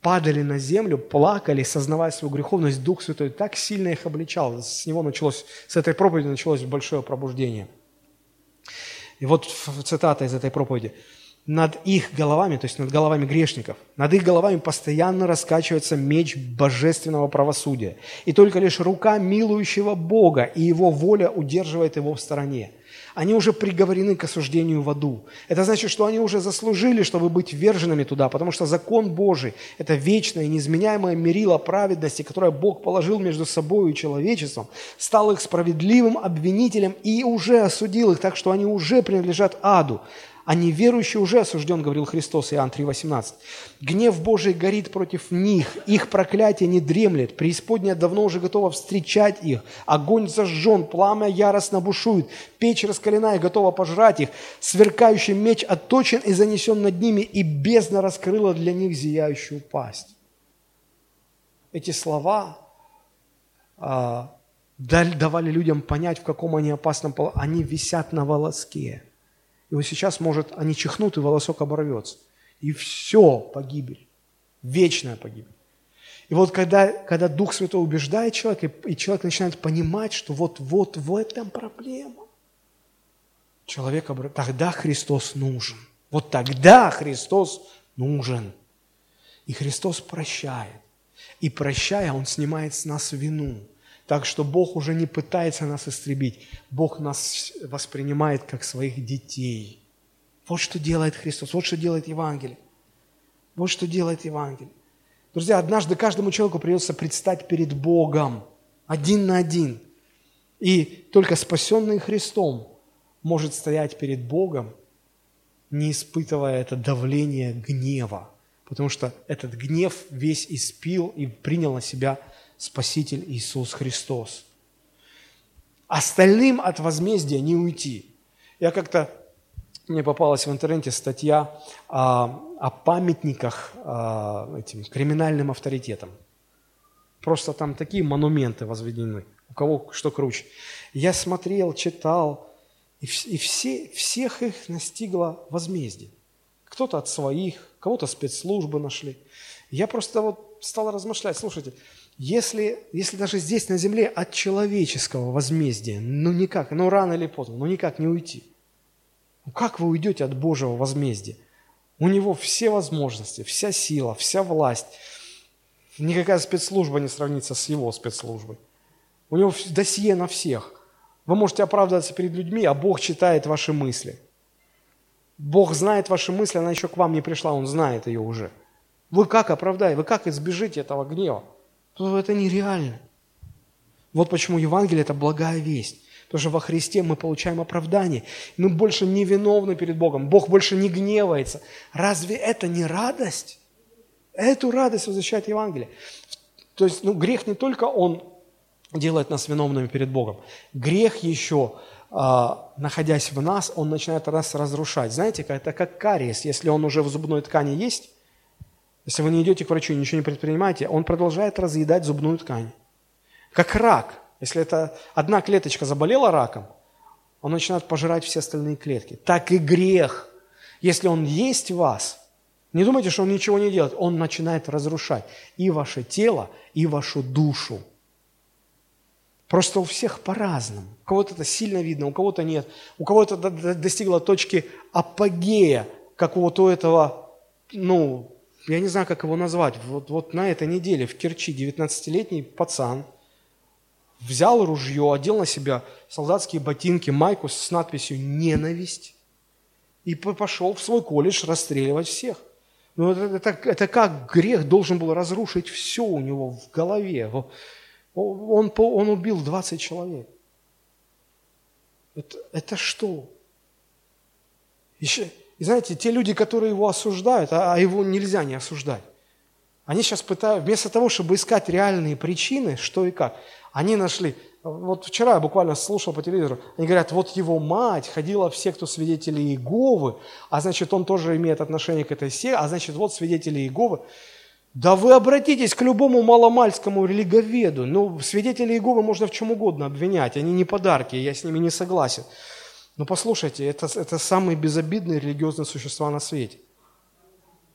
Speaker 1: падали на землю, плакали, сознавая свою греховность. Дух Святой так сильно их обличал. С него началось, с этой проповеди началось большое пробуждение. И вот цитата из этой проповеди. «Над их головами, то есть над головами грешников, над их головами постоянно раскачивается меч божественного правосудия. И только лишь рука милующего Бога и его воля удерживает его в стороне. Они уже приговорены к осуждению в аду. Это значит, что они уже заслужили, чтобы быть вверженными туда, потому что закон Божий – это вечное неизменяемое мерило праведности, которое Бог положил между собой и человечеством, стал их справедливым обвинителем и уже осудил их, так что они уже принадлежат аду а неверующий уже осужден, говорил Христос, Иоанн 3,18. Гнев Божий горит против них, их проклятие не дремлет, преисподняя давно уже готова встречать их, огонь зажжен, пламя яростно бушует, печь раскаленная готова пожрать их, сверкающий меч отточен и занесен над ними, и бездна раскрыла для них зияющую пасть. Эти слова а, давали людям понять, в каком они опасном положении. Они висят на волоске. И вот сейчас, может, они чихнут, и волосок оборвется. И все, погибель. Вечная погибель. И вот когда, когда Дух Святой убеждает человека, и, и человек начинает понимать, что вот, вот в этом проблема, человек обр... тогда Христос нужен. Вот тогда Христос нужен. И Христос прощает. И прощая, Он снимает с нас вину. Так что Бог уже не пытается нас истребить. Бог нас воспринимает как своих детей. Вот что делает Христос, вот что делает Евангелие. Вот что делает Евангелие. Друзья, однажды каждому человеку придется предстать перед Богом один на один. И только спасенный Христом может стоять перед Богом, не испытывая это давление гнева, потому что этот гнев весь испил и принял на себя Спаситель Иисус Христос. Остальным от возмездия не уйти. Я как-то, мне попалась в интернете статья о, о памятниках о, этим криминальным авторитетам. Просто там такие монументы возведены, у кого что круче. Я смотрел, читал, и, и все, всех их настигло возмездие. Кто-то от своих, кого-то спецслужбы нашли. Я просто вот стал размышлять, слушайте, если, если даже здесь на земле от человеческого возмездия, ну никак, ну рано или поздно, ну никак не уйти. Ну как вы уйдете от Божьего возмездия? У него все возможности, вся сила, вся власть. Никакая спецслужба не сравнится с его спецслужбой. У него досье на всех – вы можете оправдываться перед людьми, а Бог читает ваши мысли. Бог знает ваши мысли, она еще к вам не пришла, Он знает ее уже. Вы как оправдаете, вы как избежите этого гнева? Это нереально. Вот почему Евангелие – это благая весть. Потому что во Христе мы получаем оправдание. Мы больше не виновны перед Богом. Бог больше не гневается. Разве это не радость? Эту радость возвещает Евангелие. То есть ну, грех не только он делает нас виновными перед Богом. Грех еще, а, находясь в нас, он начинает нас разрушать. Знаете, это как кариес. Если он уже в зубной ткани есть, если вы не идете к врачу и ничего не предпринимаете, он продолжает разъедать зубную ткань. Как рак. Если это одна клеточка заболела раком, он начинает пожирать все остальные клетки. Так и грех. Если он есть в вас, не думайте, что он ничего не делает, он начинает разрушать и ваше тело, и вашу душу. Просто у всех по-разному. У кого-то это сильно видно, у кого-то нет. У кого-то достигло точки апогея какого-то этого, ну, я не знаю, как его назвать. Вот, вот на этой неделе в Керчи 19-летний пацан взял ружье, одел на себя солдатские ботинки, майку с надписью «Ненависть» и пошел в свой колледж расстреливать всех. Ну, это, это, это как грех должен был разрушить все у него в голове. Он, он убил 20 человек. Это, это что? Еще, и знаете, те люди, которые его осуждают, а, а его нельзя не осуждать, они сейчас пытаются, вместо того, чтобы искать реальные причины, что и как, они нашли, вот вчера я буквально слушал по телевизору, они говорят, вот его мать ходила в секту свидетелей Иеговы, а значит, он тоже имеет отношение к этой секте, а значит, вот свидетели Иеговы. Да вы обратитесь к любому маломальскому религоведу. Ну, свидетелей Иеговы можно в чем угодно обвинять, они не подарки, я с ними не согласен. Но послушайте, это, это самые безобидные религиозные существа на свете.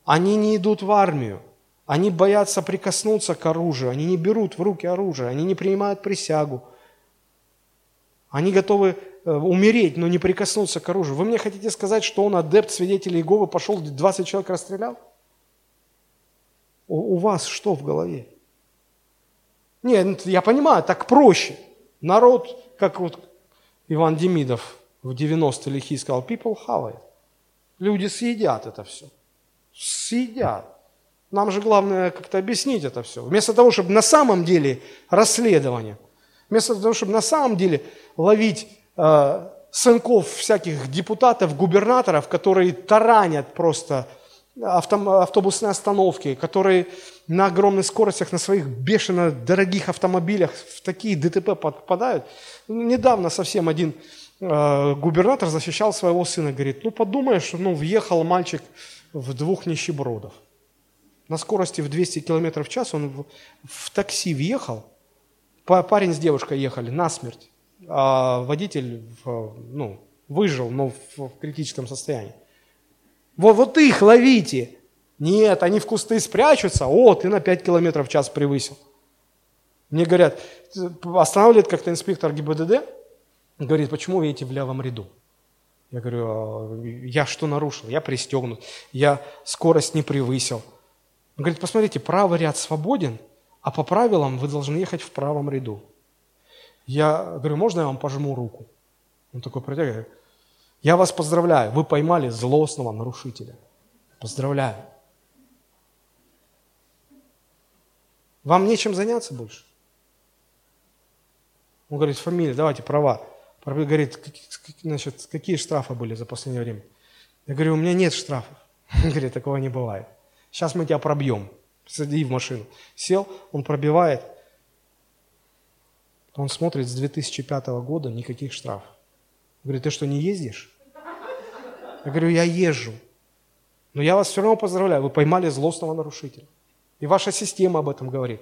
Speaker 1: Они не идут в армию, они боятся прикоснуться к оружию, они не берут в руки оружие, они не принимают присягу. Они готовы э, умереть, но не прикоснуться к оружию. Вы мне хотите сказать, что он адепт свидетелей Иеговы, пошел 20 человек расстрелял? У вас что в голове? Нет, я понимаю, так проще. Народ, как вот Иван Демидов в 90-е лихие сказал, people have it. Люди съедят это все. Съедят. Нам же главное как-то объяснить это все. Вместо того, чтобы на самом деле расследование, вместо того, чтобы на самом деле ловить э, сынков всяких депутатов, губернаторов, которые таранят просто автобусные остановки, которые на огромных скоростях, на своих бешено дорогих автомобилях в такие ДТП попадают. Недавно совсем один губернатор защищал своего сына, говорит, ну подумаешь, ну въехал мальчик в двух нищебродов. На скорости в 200 км в час он в, в такси въехал, парень с девушкой ехали насмерть, а водитель ну, выжил, но в, в критическом состоянии. Вот, вот их ловите. Нет, они в кусты спрячутся. О, ты на 5 километров в час превысил. Мне говорят, останавливает как-то инспектор ГИБДД, говорит, почему вы едете в левом ряду? Я говорю, «А, я что нарушил? Я пристегнут, я скорость не превысил. Он говорит, посмотрите, правый ряд свободен, а по правилам вы должны ехать в правом ряду. Я говорю, можно я вам пожму руку? Он такой протягивает, я вас поздравляю, вы поймали злостного нарушителя. Поздравляю. Вам нечем заняться больше? Он говорит, фамилия, давайте, права. Говорит, значит, какие штрафы были за последнее время? Я говорю, у меня нет штрафов. Он говорит, такого не бывает. Сейчас мы тебя пробьем. Сади в машину. Сел, он пробивает. Он смотрит с 2005 года, никаких штрафов. Говорит, ты что, не ездишь? Я говорю, я езжу. Но я вас все равно поздравляю, вы поймали злостного нарушителя. И ваша система об этом говорит.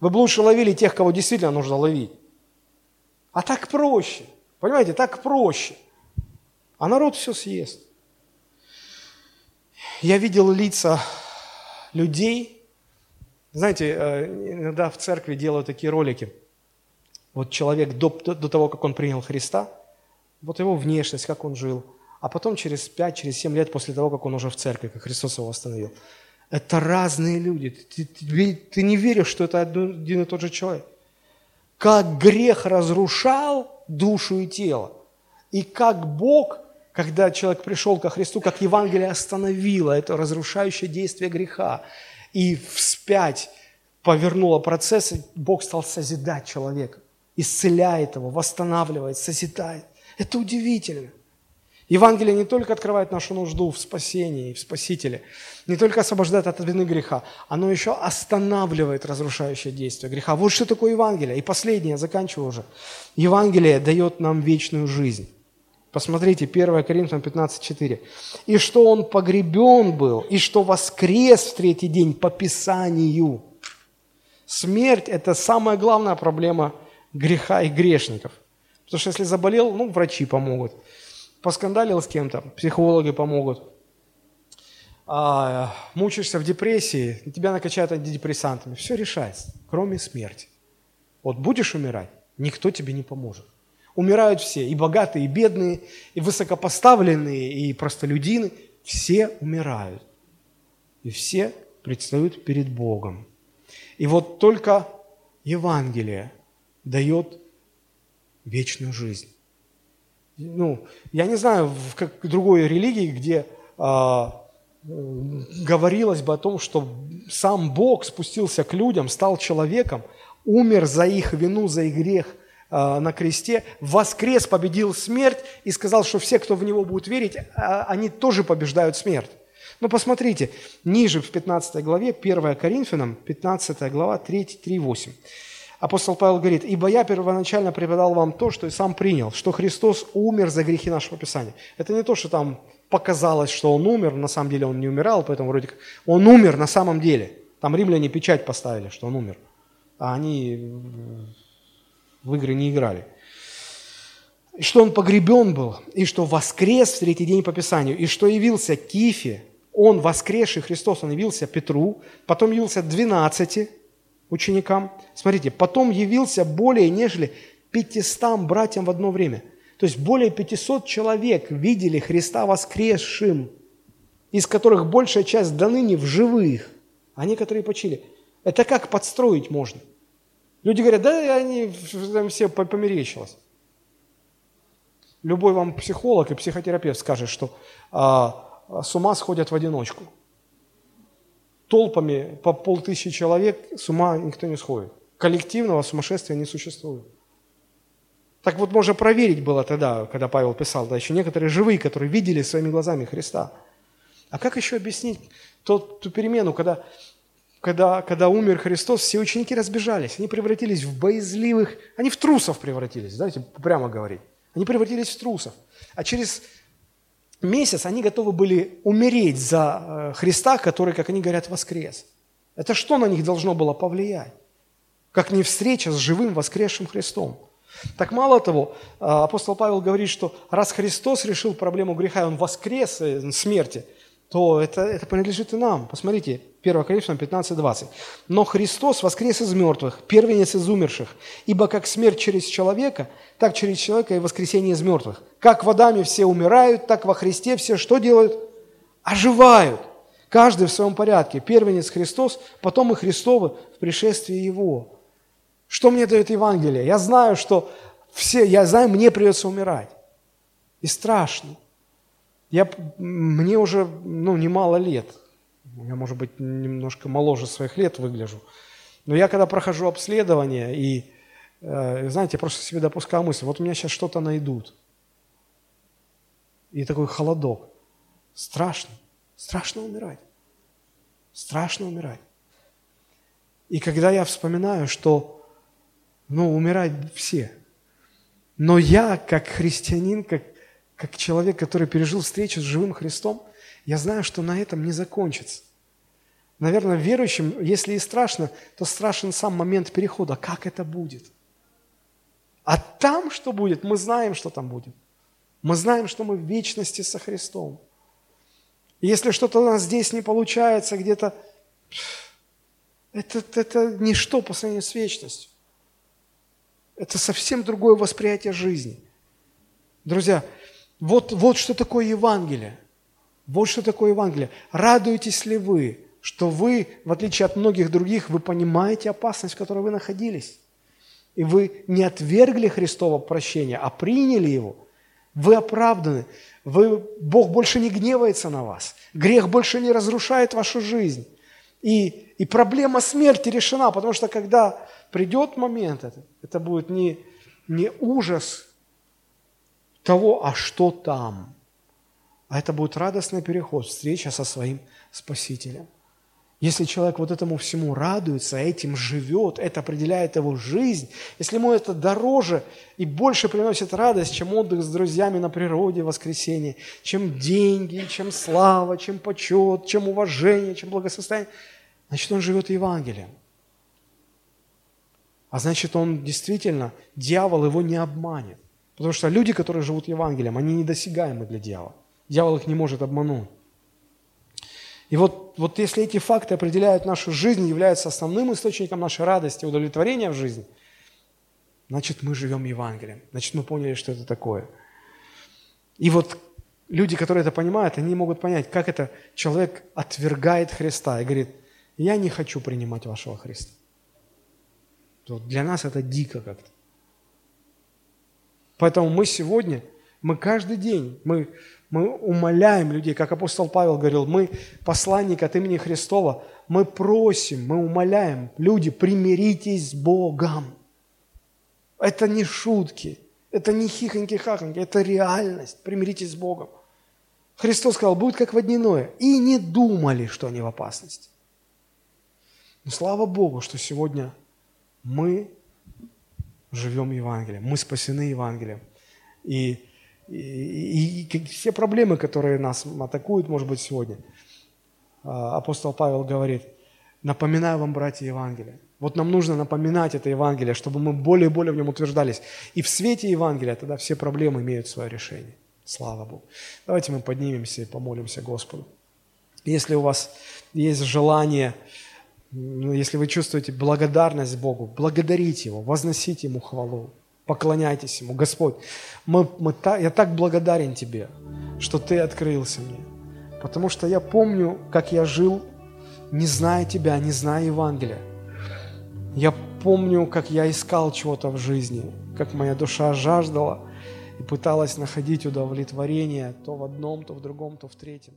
Speaker 1: Вы бы лучше ловили тех, кого действительно нужно ловить. А так проще. Понимаете, так проще. А народ все съест. Я видел лица людей. Знаете, э, иногда в церкви делают такие ролики. Вот человек до, до того, как он принял Христа, вот его внешность, как он жил, а потом через 5, через 7 лет после того, как он уже в церкви, как Христос его остановил. Это разные люди. Ты, ты, ты не веришь, что это один и тот же человек. Как грех разрушал душу и тело. И как Бог, когда человек пришел ко Христу, как Евангелие остановило это разрушающее действие греха. И вспять повернуло процесс, Бог стал созидать человека. Исцеляет его, восстанавливает, созидает. Это удивительно. Евангелие не только открывает нашу нужду в спасении, в Спасителе, не только освобождает от вины греха, оно еще останавливает разрушающее действие греха. Вот что такое Евангелие. И последнее, заканчиваю уже. Евангелие дает нам вечную жизнь. Посмотрите, 1 Коринфянам 15:4. «И что он погребен был, и что воскрес в третий день по Писанию». Смерть – это самая главная проблема греха и грешников. Потому что если заболел, ну, врачи помогут – поскандалил с кем-то, психологи помогут. А, мучаешься в депрессии, тебя накачают антидепрессантами. Все решается, кроме смерти. Вот будешь умирать, никто тебе не поможет. Умирают все, и богатые, и бедные, и высокопоставленные, и простолюдины. Все умирают. И все предстают перед Богом. И вот только Евангелие дает вечную жизнь ну, я не знаю, в как другой религии, где а, говорилось бы о том, что сам Бог спустился к людям, стал человеком, умер за их вину, за их грех а, на кресте, воскрес, победил смерть и сказал, что все, кто в Него будет верить, а, они тоже побеждают смерть. Но посмотрите, ниже в 15 главе, 1 Коринфянам, 15 глава, 3, 3 8. Апостол Павел говорит, «Ибо я первоначально преподал вам то, что и сам принял, что Христос умер за грехи нашего Писания». Это не то, что там показалось, что Он умер, на самом деле Он не умирал, поэтому вроде как Он умер на самом деле. Там римляне печать поставили, что Он умер, а они в игры не играли. И что Он погребен был, и что воскрес в третий день по Писанию, и что явился Кифе, Он, воскресший Христос, Он явился Петру, потом явился двенадцати, ученикам. Смотрите, потом явился более нежели 500 братьям в одно время. То есть более 500 человек видели Христа воскресшим, из которых большая часть до ныне в живых, а некоторые почили. Это как подстроить можно? Люди говорят, да, они там все померещилось. Любой вам психолог и психотерапевт скажет, что а, с ума сходят в одиночку – толпами по полтысячи человек с ума никто не сходит. Коллективного сумасшествия не существует. Так вот можно проверить было тогда, когда Павел писал, да, еще некоторые живые, которые видели своими глазами Христа. А как еще объяснить тот, ту перемену, когда, когда, когда умер Христос, все ученики разбежались, они превратились в боязливых, они в трусов превратились, давайте прямо говорить. Они превратились в трусов. А через месяц они готовы были умереть за э, Христа, который, как они говорят, воскрес. Это что на них должно было повлиять? Как не встреча с живым воскресшим Христом. Так мало того, э, апостол Павел говорит, что раз Христос решил проблему греха, Он воскрес э, смерти – то это, это принадлежит и нам. Посмотрите, 1 Коринфянам 15, 20. «Но Христос воскрес из мертвых, первенец из умерших, ибо как смерть через человека, так через человека и воскресение из мертвых. Как в Адаме все умирают, так во Христе все что делают? Оживают. Каждый в своем порядке. Первенец Христос, потом и Христовы в пришествии Его. Что мне дает Евангелие? Я знаю, что все, я знаю, мне придется умирать. И страшно. Я, мне уже ну, немало лет. Я, может быть, немножко моложе своих лет выгляжу. Но я когда прохожу обследование, и, э, знаете, я просто себе допускаю мысль, вот у меня сейчас что-то найдут. И такой холодок. Страшно. Страшно умирать. Страшно умирать. И когда я вспоминаю, что, ну, умирают все. Но я, как христианин, как, как человек, который пережил встречу с живым Христом, я знаю, что на этом не закончится. Наверное, верующим, если и страшно, то страшен сам момент перехода. Как это будет? А там что будет? Мы знаем, что там будет. Мы знаем, что мы в вечности со Христом. И если что-то у нас здесь не получается, где-то это, это ничто по сравнению с вечностью. Это совсем другое восприятие жизни. Друзья, вот, вот что такое Евангелие. Вот что такое Евангелие. Радуетесь ли вы, что вы, в отличие от многих других, вы понимаете опасность, в которой вы находились? И вы не отвергли Христова прощения, а приняли его. Вы оправданы. Вы, Бог больше не гневается на вас. Грех больше не разрушает вашу жизнь. И и проблема смерти решена, потому что когда придет момент, это, это будет не, не ужас того, а что там, а это будет радостный переход, встреча со своим Спасителем. Если человек вот этому всему радуется, этим живет, это определяет его жизнь, если ему это дороже и больше приносит радость, чем отдых с друзьями на природе в воскресенье, чем деньги, чем слава, чем почет, чем уважение, чем благосостояние, значит, он живет Евангелием. А значит, он действительно, дьявол его не обманет. Потому что люди, которые живут Евангелием, они недосягаемы для дьявола. Дьявол их не может обмануть. И вот, вот если эти факты определяют нашу жизнь, являются основным источником нашей радости, удовлетворения в жизни, значит, мы живем Евангелием. Значит, мы поняли, что это такое. И вот люди, которые это понимают, они могут понять, как это человек отвергает Христа и говорит – я не хочу принимать вашего Христа. Вот для нас это дико как-то. Поэтому мы сегодня, мы каждый день, мы, мы умоляем людей, как апостол Павел говорил, мы посланник от имени Христова, мы просим, мы умоляем, люди, примиритесь с Богом. Это не шутки, это не хихоньки-хахоньки, это реальность. Примиритесь с Богом. Христос сказал, будет как водяное. И не думали, что они в опасности. Но слава Богу, что сегодня мы живем Евангелием, мы спасены Евангелием. И, и, и, все проблемы, которые нас атакуют, может быть, сегодня, а, апостол Павел говорит, напоминаю вам, братья, Евангелие. Вот нам нужно напоминать это Евангелие, чтобы мы более и более в нем утверждались. И в свете Евангелия тогда все проблемы имеют свое решение. Слава Богу. Давайте мы поднимемся и помолимся Господу. Если у вас есть желание ну, если вы чувствуете благодарность Богу, благодарите Его, возносите Ему хвалу, поклоняйтесь Ему. Господь, мы, мы, я так благодарен Тебе, что Ты открылся мне. Потому что я помню, как я жил, не зная Тебя, не зная Евангелия. Я помню, как я искал чего-то в жизни, как моя душа жаждала и пыталась находить удовлетворение то в одном, то в другом, то в третьем.